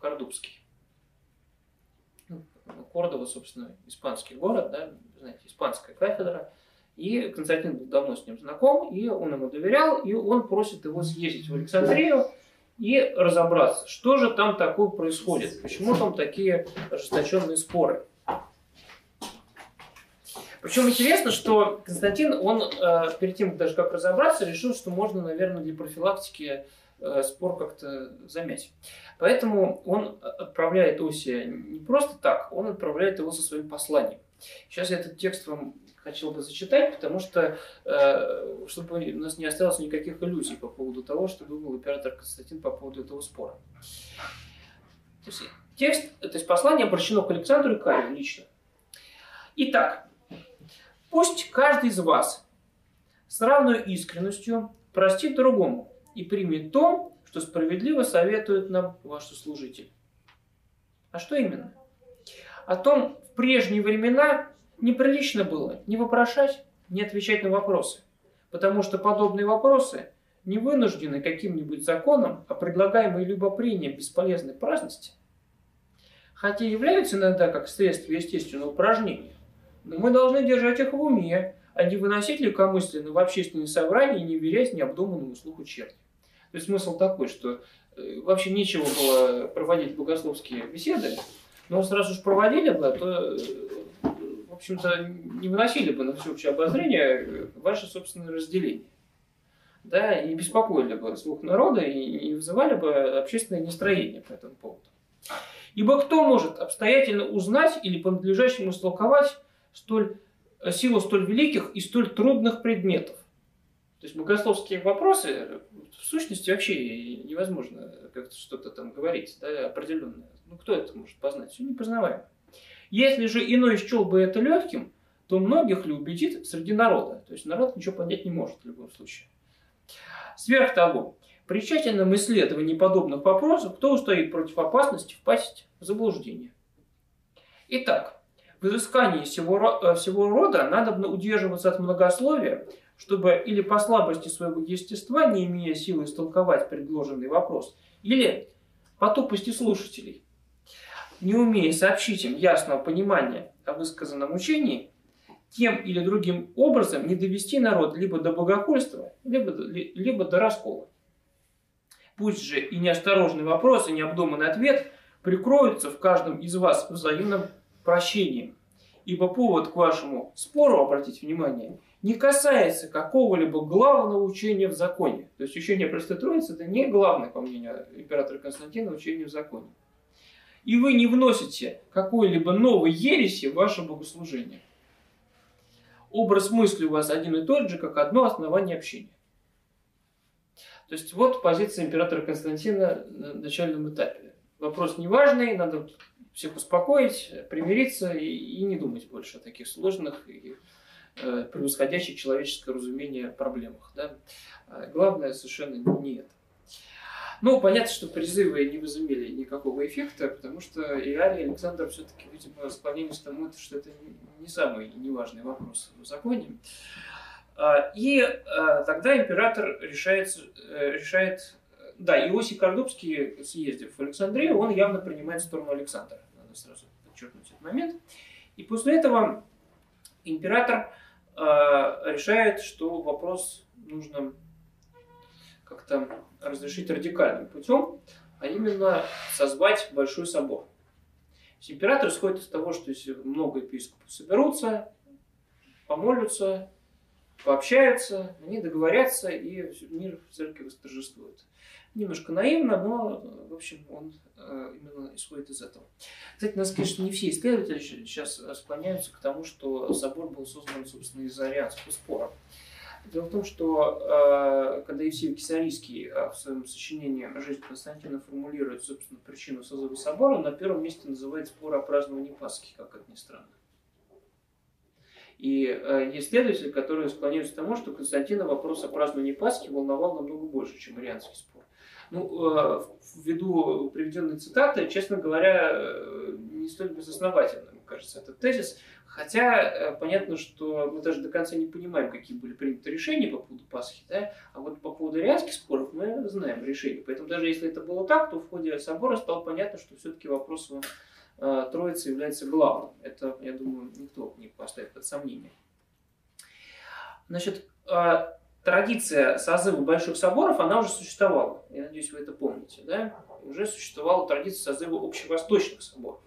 Кардубский. Ну, Кордова, собственно, испанский город, да, знаете, испанская кафедра. И Константин был давно с ним знаком, и он ему доверял, и он просит его съездить в Александрию и разобраться, что же там такое происходит, почему там такие ожесточенные споры. Причем интересно, что Константин, он э, перед тем, даже как разобраться, решил, что можно, наверное, для профилактики э, спор как-то замять. Поэтому он отправляет Осия не просто так, он отправляет его со своим посланием. Сейчас я этот текст вам хотел бы зачитать, потому что, э, чтобы у нас не осталось никаких иллюзий по поводу того, что думал император Константин по поводу этого спора. То есть, текст, то есть послание обращено к Александру и Карию лично. Итак, пусть каждый из вас с равной искренностью простит другому и примет то, что справедливо советует нам ваш служитель. А что именно? О том, в прежние времена Неприлично было не вопрошать, не отвечать на вопросы, потому что подобные вопросы не вынуждены каким-нибудь законом, а предлагаемые любопрением бесполезной праздности, хотя являются иногда как следствие естественного упражнения, но мы должны держать их в уме, а не выносить легкомысленно в общественные собрания и не верять необдуманному слуху черти. То есть смысл такой, что э, вообще нечего было проводить богословские беседы, но сразу же проводили бы, то э, общем-то, не выносили бы на всеобщее обозрение ваше собственное разделение. Да, и беспокоили бы слух народа, и, и вызывали бы общественное нестроение по этому поводу. Ибо кто может обстоятельно узнать или по надлежащему истолковать столь, силу столь великих и столь трудных предметов? То есть богословские вопросы в сущности вообще невозможно как-то что-то там говорить да, определенное. Ну кто это может познать? Все непознаваемо. Если же иной счел бы это легким, то многих ли убедит среди народа. То есть народ ничего понять не может в любом случае. Сверх того, при тщательном исследовании подобных вопросов, кто устоит против опасности впасть в заблуждение? Итак, в изыскании всего, э, всего рода надо удерживаться от многословия, чтобы или по слабости своего естества, не имея силы истолковать предложенный вопрос, или по тупости слушателей, не умея сообщить им ясного понимания о высказанном учении, тем или другим образом не довести народ либо до богохульства, либо, либо до раскола. Пусть же и неосторожный вопрос, и необдуманный ответ прикроются в каждом из вас взаимным прощением. Ибо повод к вашему спору, обратите внимание, не касается какого-либо главного учения в законе. То есть учение Престой Троицы – это не главное, по мнению императора Константина, учение в законе и вы не вносите какой-либо новой ереси в ваше богослужение. Образ мысли у вас один и тот же, как одно основание общения. То есть вот позиция императора Константина на начальном этапе. Вопрос неважный, надо всех успокоить, примириться и, и не думать больше о таких сложных и э, превосходящих человеческое разумение проблемах. Да? А главное совершенно не это. Ну, понятно, что призывы не возымели никакого эффекта, потому что и Арий, и Александр все-таки, видимо, склонились к тому, что это не самый неважный вопрос в законе. А, и а, тогда император решает, э, решает да, Иосий Кордубский, съездив в Александрию, он явно принимает сторону Александра. Надо сразу подчеркнуть этот момент. И после этого император а, решает, что вопрос нужно как-то разрешить радикальным путем, а именно созвать большой собор. Император исходит из того, что если много епископов соберутся, помолятся, пообщаются, они договорятся, и мир в церкви восторжествует. Немножко наивно, но, в общем, он э, именно исходит из этого. Кстати, надо сказать, что не все исследователи сейчас склоняются к тому, что собор был создан, собственно, из-за арианского спора. Дело в том, что когда Евсей Кисарийский в своем сочинении «Жизнь Константина» формулирует, собственно, причину созыва собора, он на первом месте называет спор о праздновании Пасхи, как это ни странно. И э, есть следователи, которые склоняются к тому, что Константина вопрос о праздновании Пасхи волновал намного больше, чем арианский спор. Ну, э, ввиду приведенной цитаты, честно говоря, э, не столь безосновательным, кажется, этот тезис. Хотя э, понятно, что мы даже до конца не понимаем, какие были приняты решения по поводу Пасхи, да? а вот по поводу арианских споров мы знаем решения. Поэтому даже если это было так, то в ходе собора стало понятно, что все-таки вопрос о Троица является главным. Это, я думаю, никто не поставит под сомнение. Значит, традиция созыва больших соборов, она уже существовала. Я надеюсь, вы это помните. Да? Уже существовала традиция созыва общевосточных соборов.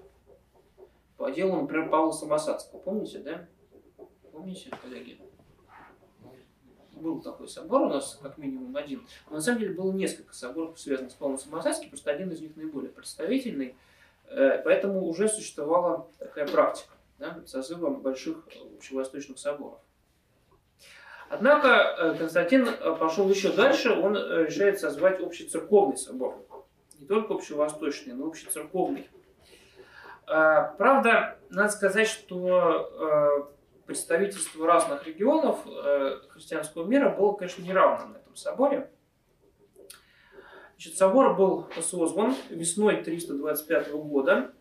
По делу, например, Павла Самосадского. Помните, да? Помните, коллеги? Был такой собор у нас, как минимум один. Но на самом деле было несколько соборов, связанных с Павлом Самосадским, просто один из них наиболее представительный – Э, поэтому уже существовала такая практика да, созыва больших общевосточных соборов. Однако э, Константин э, пошел еще дальше, он решает созвать общецерковный собор. Не только общевосточный, но общецерковный. Правда, надо сказать, что представительство разных регионов христианского мира было, конечно, неравным на этом соборе. Значит, собор был созван весной 325 года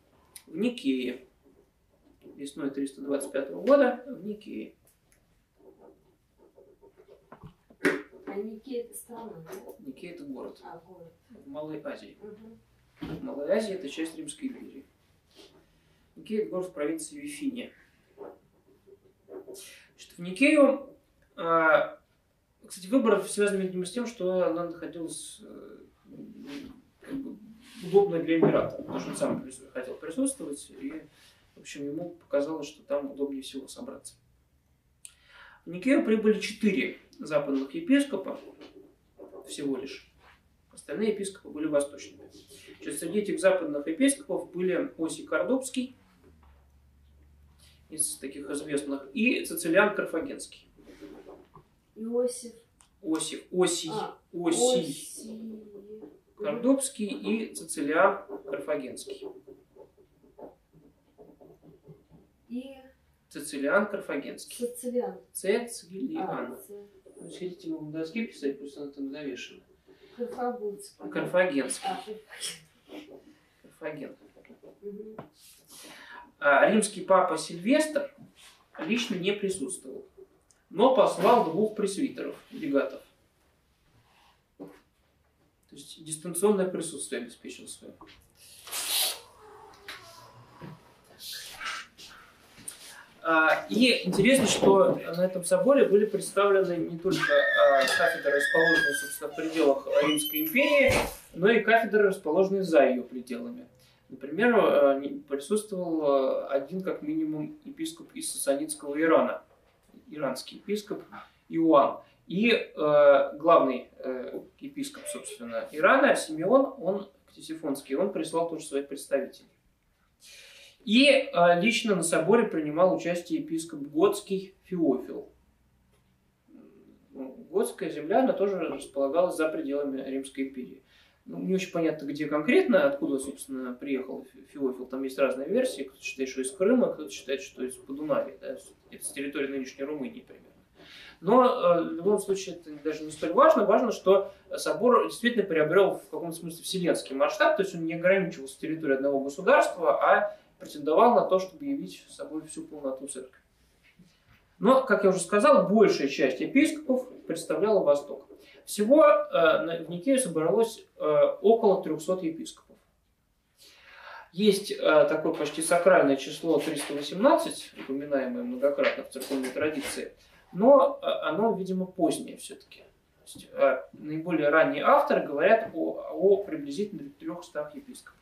в Никее. Весной 325 года в Никее. А Никея это страна, да? Никея это город. А, город. В Малой Азии. Угу. В Малой Азии это часть Римской империи. Никея это город в провинции Вифиния. Значит, в Никею а, кстати, выбор связан, видимо, с тем, что она находилась э, как бы, удобно для императора, потому что он сам хотел присутствовать, и, в общем, ему показалось, что там удобнее всего собраться. В Никею прибыли четыре западных епископа всего лишь. Остальные епископы были восточными. Значит, среди этих западных епископов были Осий Кордобский, из таких известных, и Цицилиан Карфагенский. Иосиф. Осиф, Осий, А, Осий. Оси. Кордобский и Цицилиан Карфагенский. И Цицилиан Карфагенский. Цицилиан. Цицилиан. А, ему в доске писать, пусть она там завешена. Карфагутский. Карфагенский. А, Карфагенский. Карфаген. Мгм. А римский папа Сильвестр лично не присутствовал, но послал двух пресвитеров, легатов. То есть дистанционное присутствие обеспечил свое. И интересно, что на этом соборе были представлены не только а, кафедры, расположенные, собственно, в пределах Римской империи, но и кафедры, расположенные за ее пределами. Например, а, присутствовал а, один, как минимум, епископ из Сасанитского Ирана, иранский епископ Иоанн. И э, главный э, епископ, собственно, Ирана, Симеон, он Ктесифонский, он прислал тоже своих представителей. И э, лично на соборе принимал участие епископ Готский Феофил. Ну, Готская земля, она тоже располагалась за пределами Римской империи. Ну, не очень понятно, где конкретно, откуда, собственно, приехал Фе- Феофил. Там есть разные версии. Кто-то считает, что из Крыма, кто-то считает, что из Подунавия. Да? Это с территории нынешней Румынии примерно. Но э, в любом случае это даже не столь важно. Важно, что собор действительно приобрел в каком-то смысле вселенский масштаб, то есть он не ограничивался территорией одного государства, а претендовал на то, чтобы явить собой всю полноту церкви. Но, как я уже сказал, большая часть епископов представляла Восток. Всего э, в Никее собралось э, около 300 епископов. Есть э, такое почти сакральное число 318, упоминаемое многократно в церковной традиции, но оно, видимо, позднее все-таки. наиболее ранние авторы говорят о, о приблизительно 300 епископах.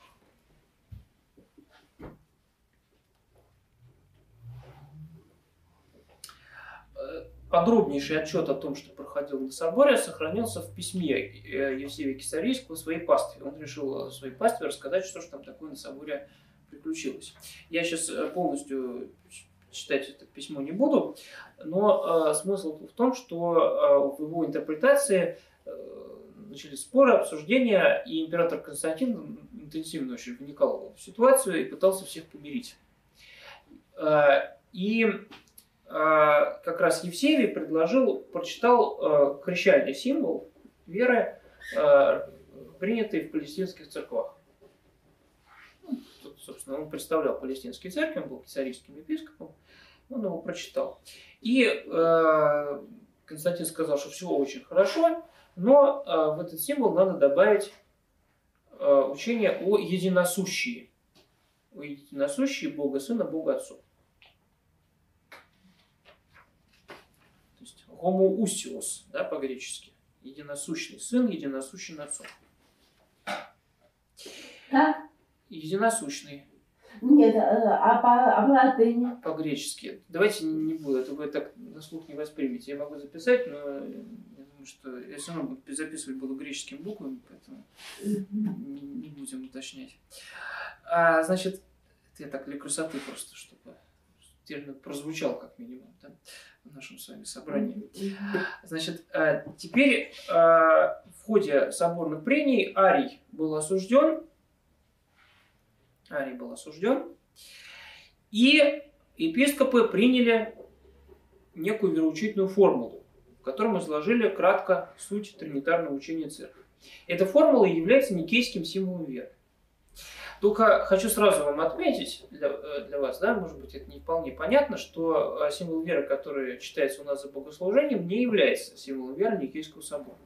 Э, Подробнейший отчет о том, что проходило на соборе, сохранился в письме э, Евсевия Кисарийского своей пастве. Он решил своей пастве рассказать, что же там такое на соборе приключилось. Я сейчас полностью читать это письмо не буду, но э, смысл в том, что э, в его интерпретации э, начались споры, обсуждения, и император Константин интенсивно очень вникал в ситуацию и пытался всех помирить. Э, и э, как раз Евсевий предложил, прочитал э, крещальный символ веры, принятый в палестинских церквах. Ну, тут, собственно, он представлял палестинские церкви, он был кесарийским епископом, он его прочитал. И Константин сказал, что все очень хорошо, но э, в этот символ надо добавить э, учение о единосущии. О единосущии Бога Сына, Бога Отцу. То есть homoousios, да, по-гречески. Единосущный Сын, единосущный Отцом. Да? Единосущный. Нет, э, а по, а по латыни? По-гречески. Давайте не буду, это вы так на слух не воспримете. Я могу записать, но потому что я все равно записывать буду греческими буквами, поэтому не, не будем уточнять. А, значит, это я так для красоты просто, чтобы термин прозвучал как минимум да, в нашем с вами собрании. Значит, а, теперь а, в ходе соборных прений Арий был осужден, Арий был осужден, и епископы приняли некую вероучительную формулу котором изложили кратко суть тринитарного учения церкви. Эта формула является никейским символом веры. Только хочу сразу вам отметить для, э, для вас, да, может быть, это не вполне понятно, что э, символ веры, который читается у нас за богослужением, не является символом веры Никейского собора.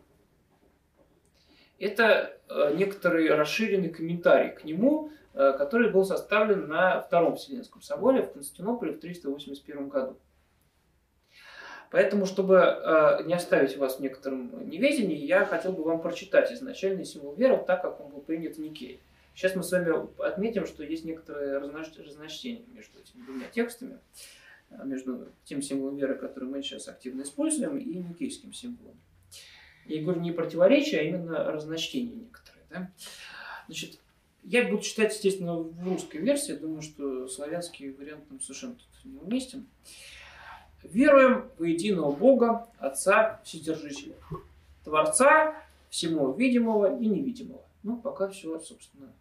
Это э, некоторый расширенный комментарий к нему, который был составлен на Втором Вселенском соборе в Константинополе в 381 году. Поэтому, чтобы э, не оставить вас в некотором неведении, я хотел бы вам прочитать изначальный символ веры, так как он был принят в Никее. Сейчас мы с вами отметим, что есть некоторые разночтения между этими двумя текстами, э, между тем символом веры, который мы сейчас активно используем, и никейским символом. Я говорю не противоречие, а именно разночтения некоторые. Да? Значит, я буду читать, естественно, в русской версии. Думаю, что славянский вариант нам совершенно тут не уместен. Веруем в единого Бога, Отца Вседержителя, Творца всему видимого и невидимого. Ну, пока все, собственно?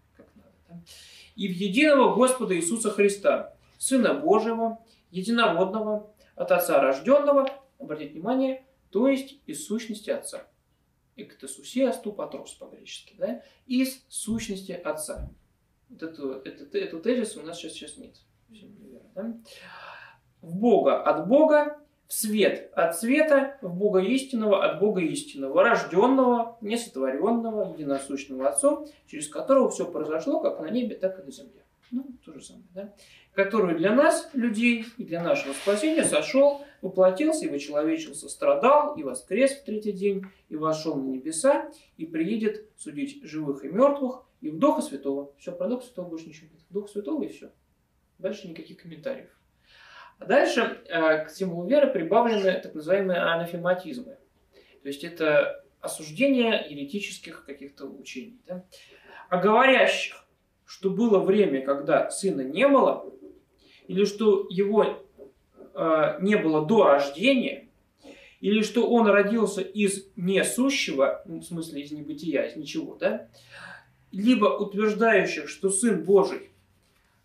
И в единого Господа Иисуса Христа, Сына Божьего, единородного, от Отца рожденного, обратите внимание, то есть из сущности Отца. Эктосусиасту патрос по-гречески, да? Из сущности Отца. Вот эту, эту, эту тезис у нас сейчас, сейчас нет. В Бога от Бога, свет от света, в Бога истинного от Бога истинного, рожденного, несотворенного, единосущного Отцом, через которого все произошло как на небе, так и на земле. Ну, то же самое, да? Который для нас, людей, и для нашего спасения сошел, воплотился и вочеловечился, страдал и воскрес в третий день, и вошел на небеса, и приедет судить живых и мертвых, и в Духа Святого. Все, про Духа Святого больше ничего нет. Дух Святого и все. Дальше никаких комментариев. А дальше э, к символу веры прибавлены так называемые анафематизмы. То есть это осуждение еретических каких-то учений. Да? А говорящих, что было время, когда сына не было, или что его э, не было до рождения, или что он родился из несущего, ну, в смысле из небытия, из ничего, да? либо утверждающих, что Сын Божий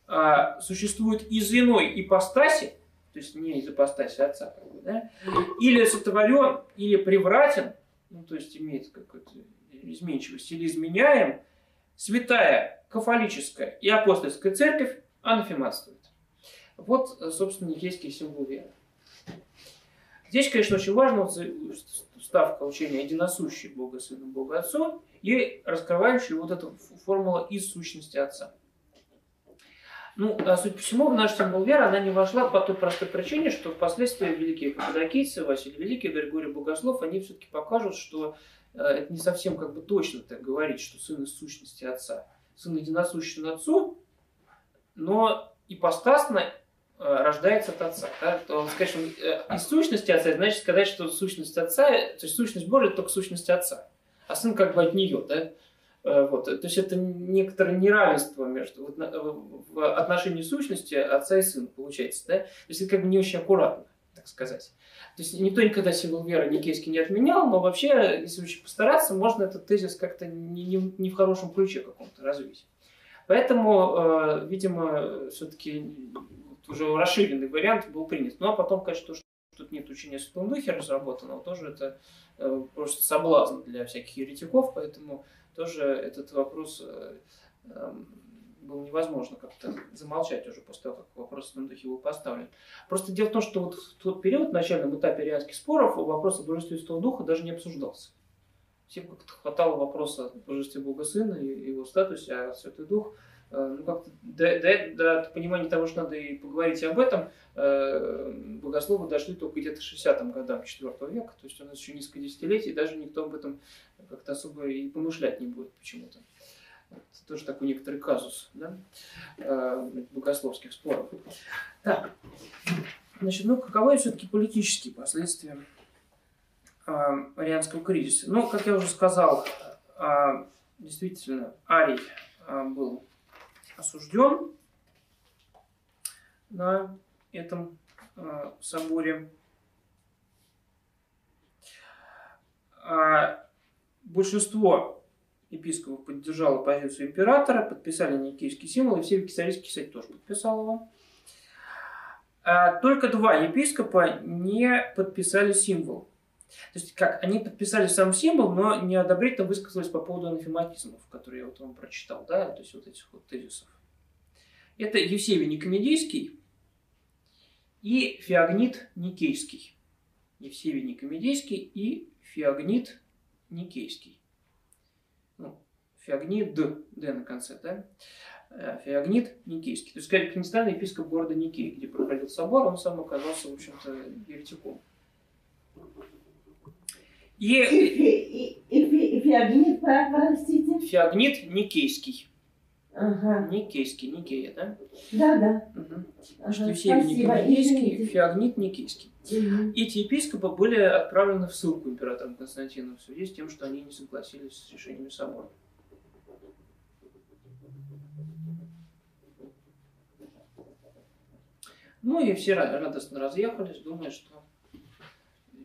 э, существует из иной ипостаси, то есть не из ипостаси отца, да, или сотворен, или превратен, ну, то есть имеет какую-то изменчивость, или изменяем, святая, кафолическая и апостольская церковь анафематствует. Вот, собственно, никейский символ веры. Здесь, конечно, очень важно ставка учения единосущий Бога Сына, Бога Отцу и раскрывающая вот эту формула из сущности Отца. Ну, а судя по всему, в наш символ веры она не вошла по той простой причине, что впоследствии великие каппадокийцы, Василий Великий, Григорий Богослов, они все-таки покажут, что э, это не совсем как бы точно так говорить, что сын из сущности отца. Сын единосущен отцу, но ипостасно э, рождается от отца. Да? То, скажем, э, из сущности отца, значит сказать, что сущность отца, то есть сущность Божия только сущность отца. А сын как бы от нее, да? Э, вот. То есть это некоторое неравенство между в отношении сущности отца и сына получается. Да? То есть это как бы не очень аккуратно, так сказать. То есть никто никогда символ веры никейский не отменял, но вообще, если очень постараться, можно этот тезис как-то не, не, не в хорошем ключе каком-то развить. Поэтому, э, видимо, все-таки уже расширенный вариант был принят. Ну а потом, конечно, то, что тут нет учения в Святом Духе разработанного, тоже это э, просто соблазн для всяких еретиков, поэтому тоже этот вопрос э, эм, было невозможно как-то замолчать уже после того, как вопрос в духе был поставлен. Просто дело в том, что вот в тот период, в начальном этапе арианских споров, вопрос о божестве Духа даже не обсуждался. Всем как-то хватало вопроса о божестве Бога Сына и его статусе, а Святой Дух ну, как-то до, до, до понимания того, что надо и поговорить об этом, э, богословы дошли только где-то к 60-м годам 4 века, то есть у нас еще несколько десятилетий, даже никто об этом как-то особо и помышлять не будет почему-то. Это тоже такой некоторый казус да? Э, богословских споров. Так, значит, ну каковы все-таки политические последствия э, арианского кризиса? Ну, как я уже сказал, э, действительно, Арий э, был осужден на этом э, соборе. А большинство епископов поддержало позицию императора, подписали никейский символ, и все Кисарийский, кстати, тоже подписал его. А только два епископа не подписали символ. То есть, как, они подписали сам символ, но неодобрительно высказались по поводу анафематизмов, которые я вот вам прочитал, да, то есть вот этих вот тезисов. Это Евсевий Никомедийский и Феогнит Никейский. Евсевий Никомедийский и Феогнит Никейский феогнит, Д, Д на конце, да? Э, феогнит Никейский. То есть, как епископ города Никей, где проходил собор, он сам оказался, в общем-то, еретиком. И, и, и, и феогнит, простите? Феогнит Никейский. Ага. Никейский, Никея, да? Да, да. Угу. Ага, что Никейский, Феогнит Никейский. Угу. Эти епископы были отправлены в ссылку императором Константином в связи с тем, что они не согласились с решениями собора. Ну и все радостно разъехались, думая, что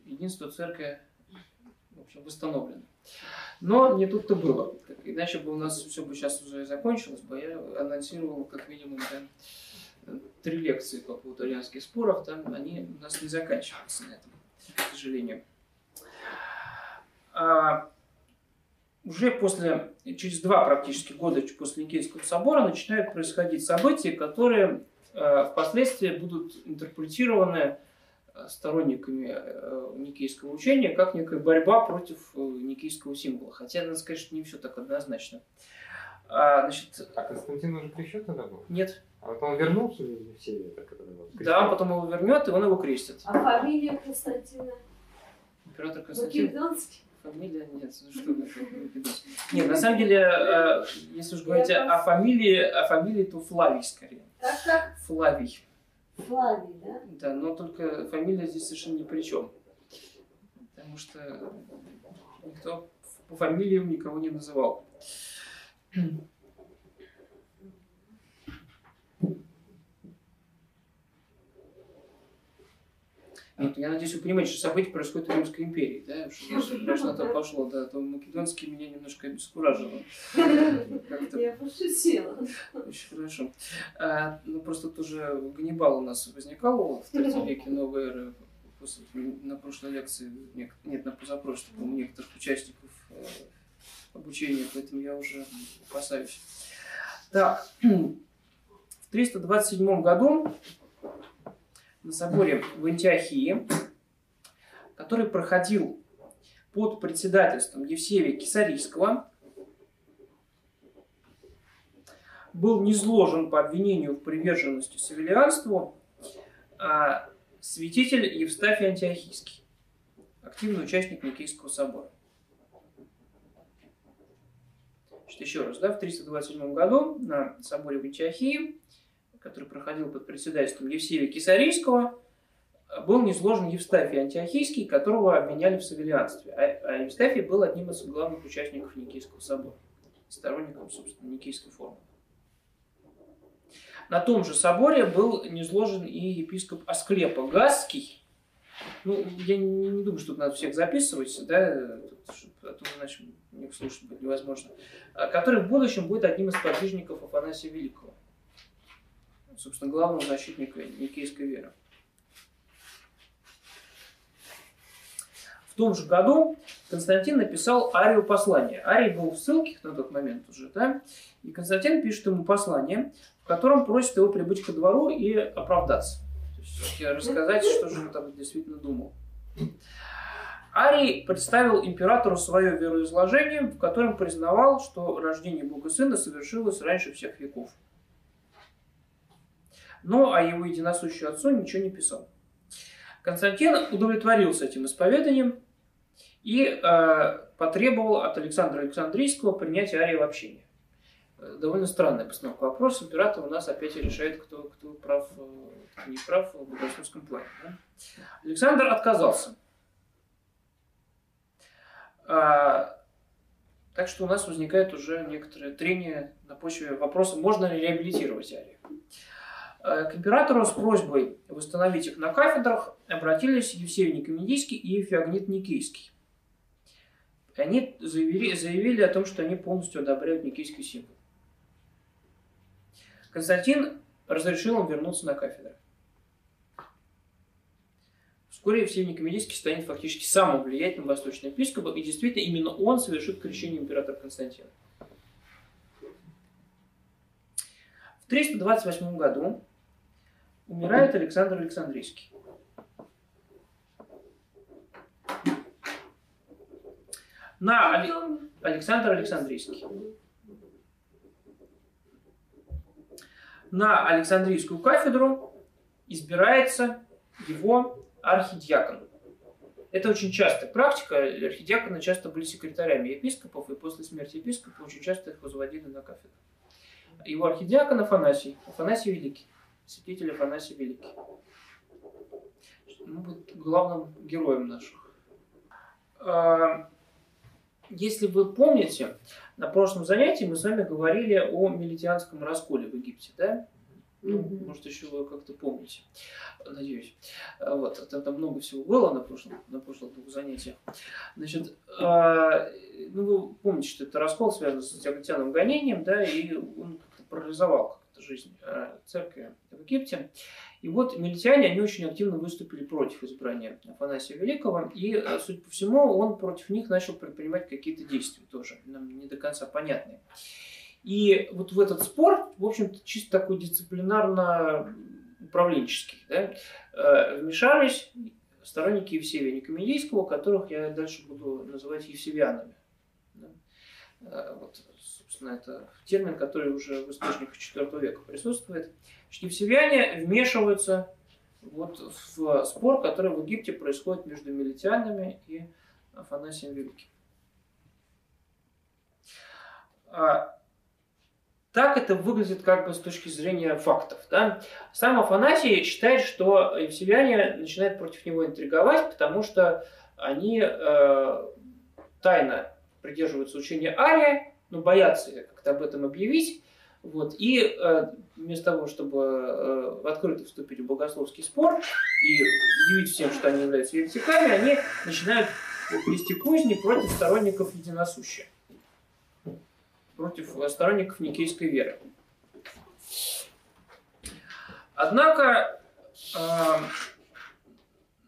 единство церкви в общем, восстановлено. Но не тут-то было. Иначе бы у нас все бы сейчас уже закончилось бы. Я анонсировал как минимум да, три лекции по арианских споров. Там они у нас не заканчиваются на этом, к сожалению. А уже после, через два практически года после Никейского собора начинают происходить события, которые Э, впоследствии будут интерпретированы сторонниками э, никейского учения как некая борьба против никейского символа. Хотя, надо сказать, что не все так однозначно. А, значит, а Константин уже крещен тогда был? Нет. А потом он вернулся в Сирию? Так, да, потом его вернет, и он его крестит. А фамилия Константина? Император Константин. Македонский? Фамилия? Нет, ну что Македонский. Нет, на самом деле, если уж говорить о фамилии, о фамилии, то Флавий скорее. Как как? Флавий. Флавий, да? Да, но только фамилия здесь совершенно ни при чем. Потому что никто по фамилиям никого не называл. Нет, я надеюсь, вы понимаете, что события происходят в Римской империи, да? Что конечно, то пошло, да, то македонский меня немножко обескуражило. Я пошутила. Очень хорошо. А, ну, просто тоже Ганнибал у нас возникал в третьем веке новой эры, на прошлой лекции, нет, на позапрошлой, по некоторых участников э, обучения, поэтому я уже опасаюсь. Так, [clears throat] в 327 году на соборе в Антиохии, который проходил под председательством Евсевия Кисарийского, был низложен по обвинению в приверженности савелианству а святитель Евстафий Антиохийский, активный участник Никейского собора. Значит, еще раз, да, в 327 году на соборе в Антиохии который проходил под председательством Евсевия Кисарийского, был низложен Евстафий Антиохийский, которого обвиняли в савелианстве. А, а Евстафий был одним из главных участников Никейского собора. сторонником, собственно, никейской формы. На том же соборе был низложен и епископ Асклепа Гасский. Ну, я не, не думаю, что тут надо всех записывать, да, а то иначе них слушать будет невозможно. А, который в будущем будет одним из подвижников Афанасия Великого. Собственно, главного защитника никейской веры. В том же году Константин написал Арию послание. Арий был в ссылке на тот момент уже, да, и Константин пишет ему послание, в котором просит его прибыть ко двору и оправдаться. То есть рассказать, что же он там действительно думал. Арий представил императору свое вероизложение, в котором признавал, что рождение Бога Сына совершилось раньше всех веков. Но о его единосущем отцу ничего не писал. Константин удовлетворился этим исповеданием и э, потребовал от Александра Александрийского принять Ария в общение. Э, довольно странная постановка вопроса. Император у нас опять решает, кто, кто прав, кто не прав в богословском плане. Да? Александр отказался. А, так что у нас возникает уже некоторое трение на почве вопроса, можно ли реабилитировать Ария. А, к императору с просьбой восстановить их на кафедрах обратились Евсевий Никомедийский и Феогнит Никейский. Они заявили, заявили о том, что они полностью одобряют никейский символ. Константин разрешил им вернуться на кафедры. Вскоре Евсевий Никомедийский станет фактически самым влиятельным восточным епископом, и действительно именно он совершит крещение императора Константина. В 328 году умирает Александр Александрийский. На Александр Александрийский. На Александрийскую кафедру избирается его архидиакон. Это очень частая практика. Архидиаконы часто были секретарями епископов, и после смерти епископа очень часто их возводили на кафедру. Его архидиакон Афанасий, Афанасий Великий, святитель Афанасий Великий. Ну, будет главным героем наших. А, если вы помните, на прошлом занятии мы с вами говорили о милитианском расколе в Египте, да? Ну, может, еще вы как-то помните, надеюсь. А, вот, там, там много всего было на прошлом, на прошлых двух занятиях. Значит, э, ну, вы помните, что это раскол связан с Диоклетианом гонением, да, и он как-то парализовал жизнь э, церкви в Египте. И вот милитяне, они очень активно выступили против избрания Афанасия Великого, и, судя по всему, он против них начал предпринимать какие-то действия тоже, нам не до конца понятные. И вот в этот спор, в общем-то, чисто такой дисциплинарно-управленческий, да, э, вмешались сторонники Евсевия Никомедийского, которых я дальше буду называть евсевианами. Э, вот, собственно, это термин, который уже в источниках IV века присутствует. Евсевиане вмешиваются вот в спор, который в Египте происходит между милитянами и Афанасием Великим. А так это выглядит как бы с точки зрения фактов. Да? Сам Афанасий считает, что евсевяне начинают против него интриговать, потому что они э, тайно придерживаются учения Ария, но боятся как-то об этом объявить. Вот, и э, вместо того, чтобы э, открыто вступить в богословский спор и объявить всем, что они являются еретиками, они начинают вести козни против сторонников единосущия против сторонников никейской веры. Однако, э,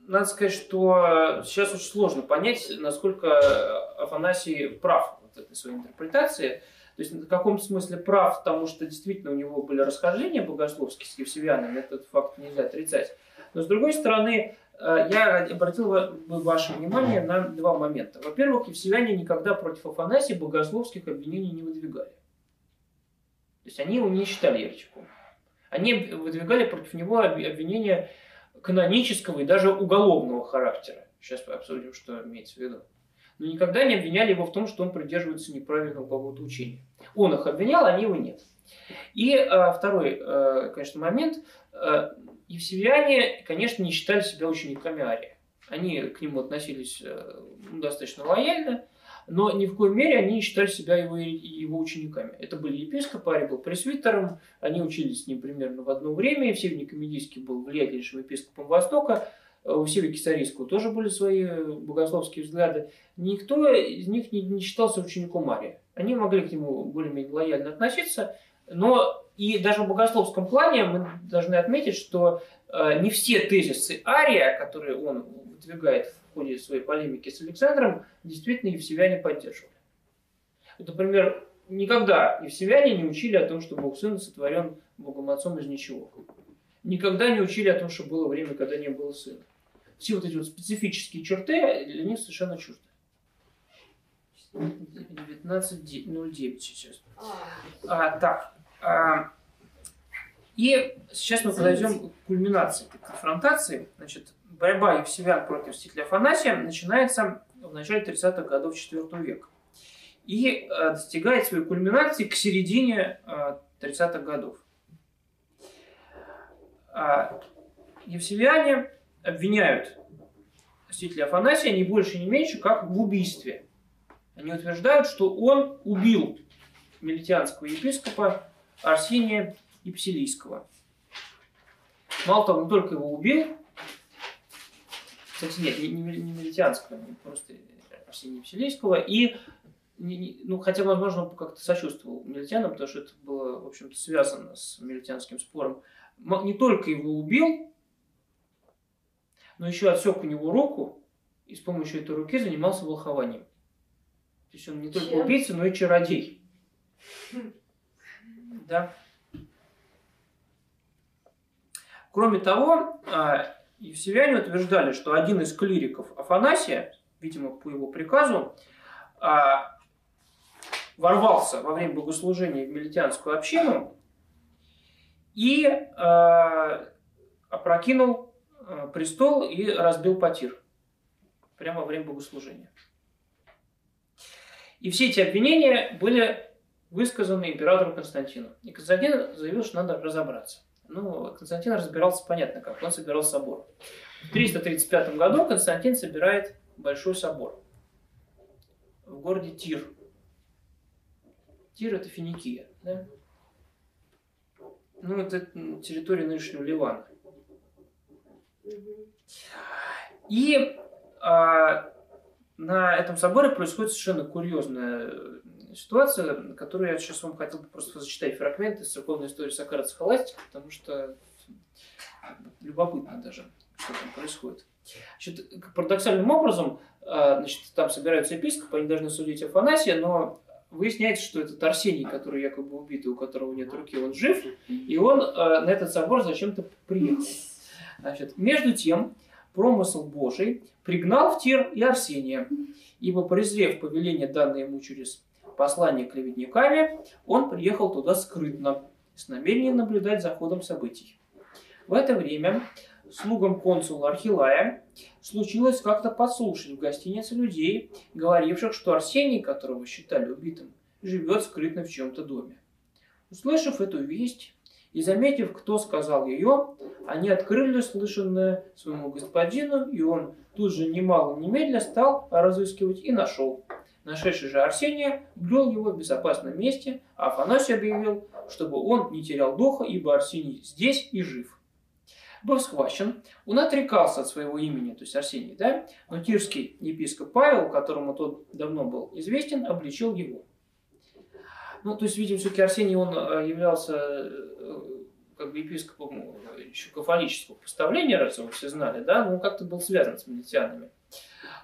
надо сказать, что сейчас очень сложно понять, насколько Афанасий прав этой своей интерпретации. То есть в каком-то смысле прав, потому что действительно у него были расхождения богословские с евсевианами, этот факт нельзя отрицать. Но с другой стороны, Э, я обратил ваше внимание на два момента. Во-первых, евсевяне никогда против Афанасия богословских обвинений не выдвигали. То есть они его не считали еретиком. Они выдвигали против него обвинения канонического и даже уголовного характера. Сейчас обсудим, что имеется в виду. Но никогда не обвиняли его в том, что он придерживается неправильного какого-то учения. Он их обвинял, они его нет. И а, второй, а, конечно, момент. А, Евсевиане, конечно, не считали себя учениками Ария. Они к нему относились э, достаточно лояльно, но ни в коей мере они не считали себя его, его учениками. Это были епископы, Арий был пресвитером, они учились с ним примерно в одно время, Евсевий Комедийский был влиятельнейшим епископом Востока, у Севера Кисарийского тоже были свои богословские взгляды. Никто из них не, не считался учеником Ария. Они могли к нему более-менее лояльно относиться, но и даже в богословском плане мы должны отметить, что э, не все тезисы Ария, которые он выдвигает в ходе своей полемики с Александром, действительно евсевяне поддерживали. Вот, например, никогда евсевяне не учили о том, что Бог Сын сотворен Богом Отцом из ничего. Никогда не учили о том, что было время, когда не было Сына. Все вот эти вот специфические черты для них совершенно чужды. 19.09 сейчас. А, так. А, и сейчас мы подойдем к кульминации к конфронтации. Значит, борьба Евсевян против стиля Афанасия начинается в начале 30-х годов IV века. И а, достигает своей кульминации к середине а, 30-х годов. А, Евсевиане обвиняют святителя Афанасия не больше, не меньше, как в убийстве. Они утверждают, что он убил милитианского епископа Арсения Ипсилийского. Мало того, он только его убил, кстати, нет, не, не, не просто Арсения Ипсилийского, и ну, хотя, возможно, он как-то сочувствовал милитянам, потому что это было, в общем-то, связано с милитянским спором. Не только его убил, но еще отсек у него руку и с помощью этой руки занимался волхованием. То есть он не только Чем? убийца, но и чародей. Да. Кроме того, а, Евсевяне утверждали, что один из клириков Афанасия, видимо, по его приказу, а, ворвался во время богослужения в милитянскую общину и а, опрокинул престол и разбил потир прямо во время богослужения. И все эти обвинения были высказаны императору Константину. И Константин заявил, что надо разобраться. Ну, Константин разбирался понятно как. Он собирал собор. В 335 году Константин собирает большой собор в городе Тир. Тир – это Финикия. Да? Ну, это территория нынешнего Ливана. И а, на этом соборе происходит совершенно курьезная ситуация, которую я сейчас вам хотел бы просто зачитать фрагменты из церковной истории Сакара Схоластика, потому что любопытно даже, что там происходит. Значит, парадоксальным образом, а, значит, там собираются епископы, они должны судить Афанасия, но выясняется, что этот Арсений, который якобы убитый, у которого нет руки, он жив, и он на этот собор зачем-то приехал. Значит, между тем, промысл Божий пригнал в Тир и Арсения, ибо, презрев повеление, данное ему через послание клеветниками, он приехал туда скрытно, с намерением наблюдать за ходом событий. В это время слугам консула Архилая случилось как-то подслушать в гостинице людей, говоривших, что Арсений, которого считали убитым, живет скрытно в чем-то доме. Услышав эту весть, и заметив, кто сказал ее, они открыли слышанное своему господину, и он тут же немало немедля стал разыскивать и нашел. Нашедший же Арсения брел его в безопасном месте, а Афанасий объявил, чтобы он не терял духа, ибо Арсений здесь и жив. Был схвачен, он отрекался от своего имени, то есть Арсений, да? Но тирский епископ Павел, которому тот давно был известен, обличил его. Ну, то есть, видимо, все-таки Арсений, он э, являлся э, как бы епископом еще кафолического поставления, раз его все знали, да, но он как-то был связан с милитянами.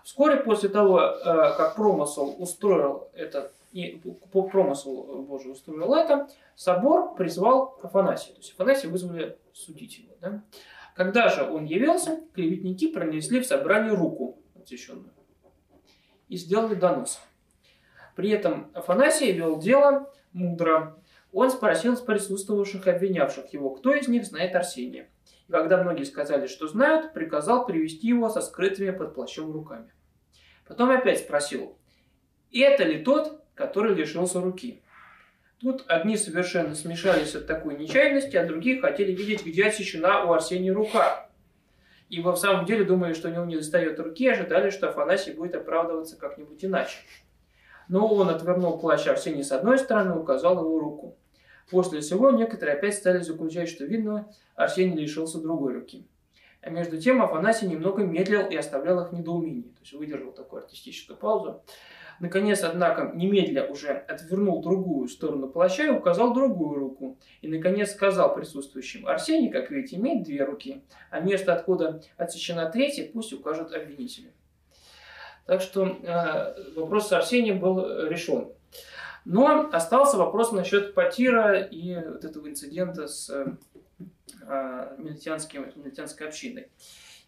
Вскоре после того, э, как промысл устроил это, и по промыслу Божий устроил это, собор призвал Афанасия. То есть Афанасия вызвали судить его. Да? Когда же он явился, клеветники пронесли в собрание руку отсеченную и сделали донос. При этом Афанасий вел дело мудро. Он спросил с присутствовавших обвинявших его, кто из них знает Арсения. И когда многие сказали, что знают, приказал привести его со скрытыми под плащом руками. Потом опять спросил, это ли тот, который лишился руки? Тут одни совершенно смешались от такой нечаянности, а другие хотели видеть, где отсечена у Арсения рука. Ибо в самом деле думали, что у него не достает руки, ожидали, что Афанасий будет оправдываться как-нибудь иначе. Но он отвернул плащ Арсения с одной стороны, указал его руку. После всего некоторые опять стали заключать, что видно, Арсений лишился другой руки. А между тем Афанасий немного медлил и оставлял их в недоумении. То есть выдержал такую артистическую паузу. Наконец, однако, немедля уже отвернул другую сторону плаща и указал другую руку. И, наконец, сказал присутствующим, Арсений, как видите, имеет две руки, а место, откуда отсечена третья, пусть укажут обвинители. Так что э, вопрос с Арсением был решен. Но остался вопрос насчет Потира и вот этого инцидента с э, милитянской общиной.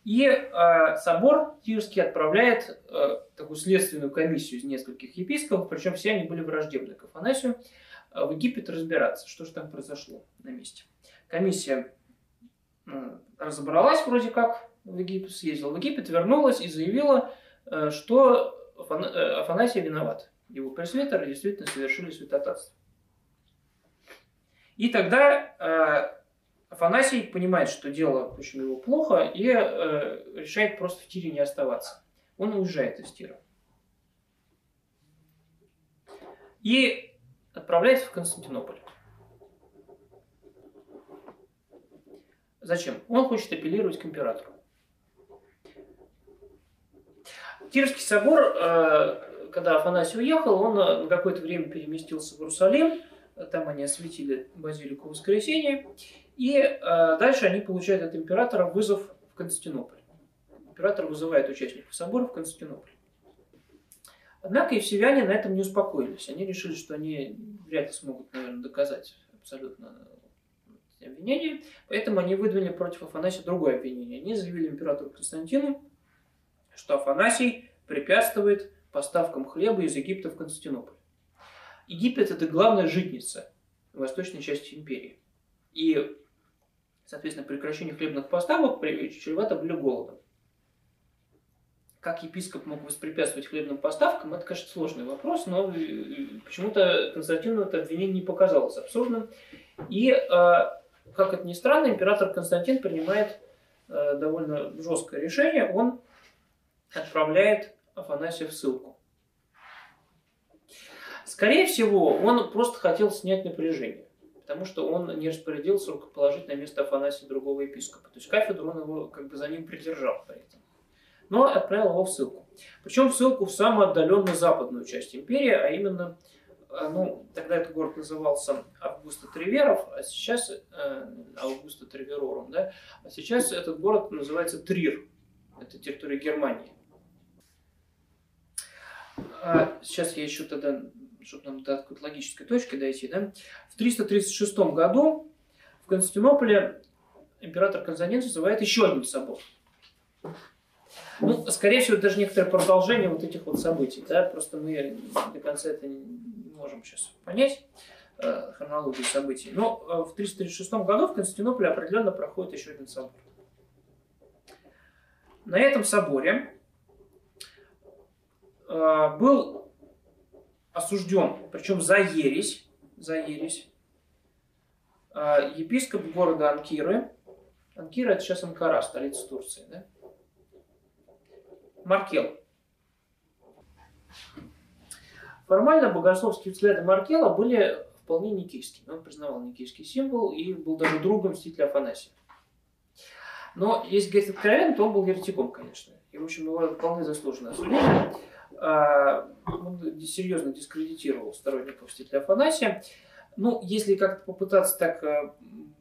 И э, собор Тирский отправляет э, такую следственную комиссию из нескольких епископов, причем все они были враждебны к Афанасию, э, в Египет разбираться, что же там произошло на месте. Комиссия э, разобралась вроде как в Египет, съездила в Египет, вернулась и заявила, э, что Афан, э, Афанасий виноват. Его пресвитеры действительно совершили святотатство. И тогда э, Афанасий понимает, что дело очень его плохо, и э, решает просто в тире не оставаться. Он уезжает из тира. И отправляется в Константинополь. Зачем? Он хочет апеллировать к императору. Тирский собор, э, когда Афанасий уехал, он на какое-то время переместился в Иерусалим. Там они осветили базилику Воскресения. И э, дальше они получают от императора вызов в Константинополь. Император вызывает участников собора в Константинополь. Однако евсевяне на этом не успокоились. Они решили, что они вряд ли смогут, наверное, доказать абсолютно обвинение. Поэтому они выдвинули против Афанасия другое обвинение. Они заявили императору Константину, что Афанасий препятствует поставкам хлеба из Египта в Константинополь. Египет – это главная житница восточной части империи. И Соответственно, прекращение хлебных поставок чревато были голодом. Как епископ мог воспрепятствовать хлебным поставкам, это, конечно, сложный вопрос, но э, почему-то Константину это обвинение не показалось абсурдным. И, э, как это ни странно, император Константин принимает э, довольно жесткое решение. Он отправляет Афанасия в ссылку. Скорее всего, он просто хотел снять напряжение потому что он не распорядился рукоположить на место Афанасия другого епископа. То есть кафедру он его как бы за ним придержал при этом. Но отправил его в ссылку. Причем в ссылку в самую отдаленную западную часть империи, а именно, э, ну, тогда этот город назывался Августа Триверов, а сейчас э, Августа Триверорум, да, а сейчас этот город называется Трир. Это территория Германии. А сейчас я еще тогда чтобы нам до какой-то логической точки дойти, да, в 336 году в Константинополе император Константин созывает еще один собор. Ну, скорее всего, даже некоторое продолжение вот этих вот событий, да, просто мы до конца это не можем сейчас понять, э, хронологию событий. Но э, в 336 году в Константинополе определенно проходит еще один собор. На этом соборе был осужден, причем за ересь, за ересь, а, епископ города Анкиры, Анкира это сейчас Анкара, столица Турции, да? Маркел. Формально богословские взгляды Маркела были вполне никейскими. Он признавал никейский символ и был даже другом мстителя Афанасия. Но если говорить откровенно, то он был еретиком, конечно. И, в общем, его вполне заслуженно осудили. А, он серьезно дискредитировал сторонников стиля Афанасия. Ну, если как-то попытаться так э,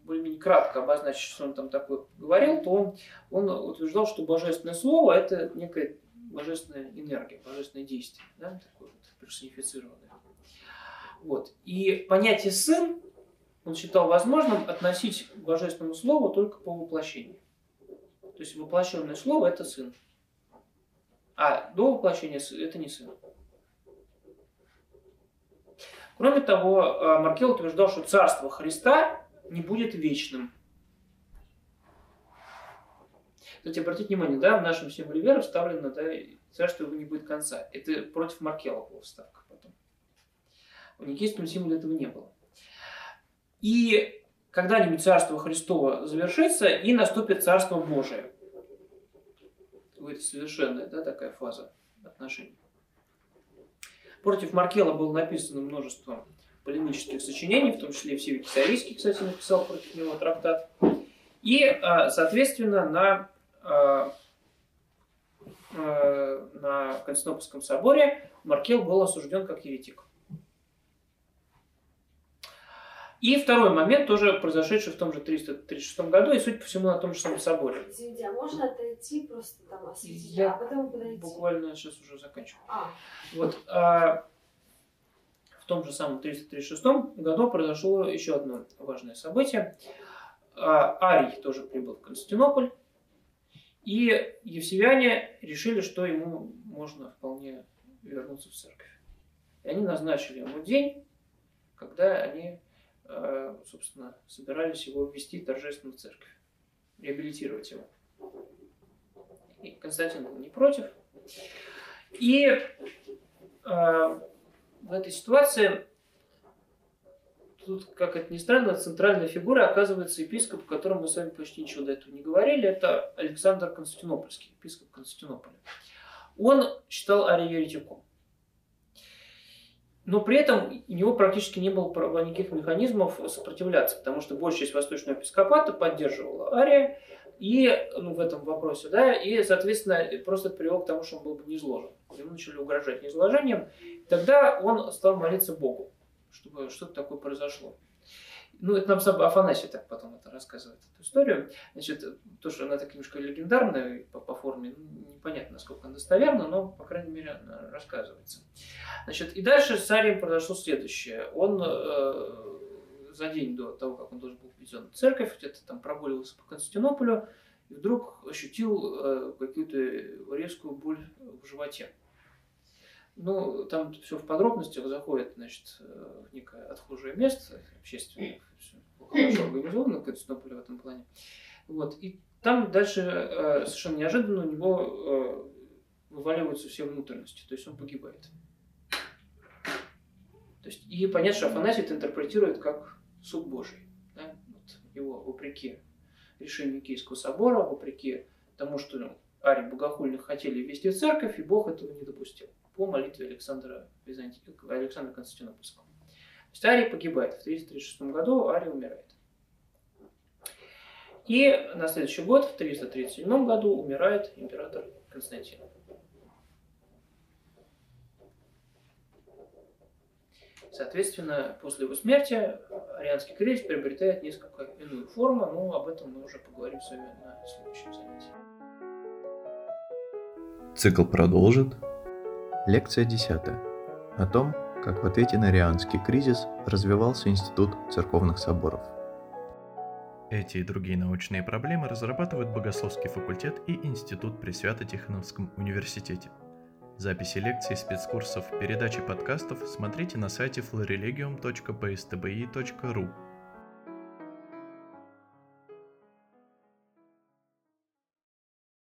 более-менее кратко обозначить, что он там такое говорил, то он, он утверждал, что божественное слово – это некая божественная энергия, божественное действие, да, такое вот персонифицированное. Вот. И понятие «сын» он считал возможным относить к божественному слову только по воплощению. То есть воплощенное слово – это сын. А до воплощения это не сын. Кроме того, э, Маркел утверждал, что царство Христа не будет вечным. Кстати, обратите внимание, да, в нашем символе веры вставлено, да, царство его не будет конца. Это против Маркела была вставка потом. В никейском символе этого не было. И когда-нибудь царство Христово завершится, и наступит царство Божие какая-то совершенная да, такая фаза отношений. Против Маркела было написано множество полемических сочинений, в том числе в Сивике Савийский, кстати, написал против него трактат. И, а, соответственно, на, а, а, на Константинопольском соборе Маркел был осужден как еретик. И второй момент, тоже произошедший в том же 336 году, и, судя по всему, на том же самом соборе. Извините, а можно отойти просто там осветить, Я а потом подойти? Буквально сейчас уже заканчиваю. А, Вот, а, в том же самом 336 году произошло еще одно важное событие. А, Арий тоже прибыл в Константинополь, и евсевяне решили, что ему можно вполне вернуться в церковь. И они назначили ему день, когда они, собственно, собирались его ввести торжественно в церковь, реабилитировать его. И Константин был не против. И а, в этой ситуации тут, как это ни странно, центральной фигурой оказывается епископ, о котором мы с вами почти ничего до этого не говорили. Это Александр Константинопольский, епископ Константинополя. Он считал Ария. Но при этом у него практически не было никаких механизмов сопротивляться, потому что большая часть восточного епископата поддерживала Ария и ну, в этом вопросе, да, и, соответственно, просто это привело к тому, что он был бы не изложен. Ему начали угрожать неизложением. Тогда он стал молиться Богу, чтобы что-то такое произошло. Ну, это нам сам Афанасий так потом это рассказывает, эту историю. Значит, то, что она так немножко легендарная по, по форме, ну, непонятно, насколько она достоверна, но, по крайней мере, она рассказывается. Значит, и дальше с Арием произошло следующее. Он э, за день до того, как он должен был введен в церковь, где-то там прогуливался по Константинополю, и вдруг ощутил э, какую-то резкую боль в животе. Ну, там все в подробностях заходит, значит, в некое отхожее место общественное, все хорошо организовано, Константинополь в этом плане. Вот. И там дальше э, совершенно неожиданно у него э, вываливаются все внутренности, то есть он погибает. То есть, и понятно, что Афанасий это интерпретирует как суд Божий. Да? Вот его вопреки решению Киевского собора, вопреки тому, что Арий богохульных хотели ввести в церковь, и Бог этого не допустил по молитве Александра, Византи... Александра Константинопольского. То есть Арий погибает. В 336 году Арий умирает. И на следующий год, в 337 году, умирает император Константин. Соответственно, после его смерти арианский кризис приобретает несколько иную форму, но об этом мы уже поговорим с вами на следующем занятии. Цикл продолжит. Лекция 10. О том, как в ответе на арианский кризис развивался Институт церковных соборов. Эти и другие научные проблемы разрабатывают Богословский факультет и Институт при Свято-Тихоновском университете. Записи лекций, спецкурсов, передачи подкастов смотрите на сайте florilegium.pstbi.ru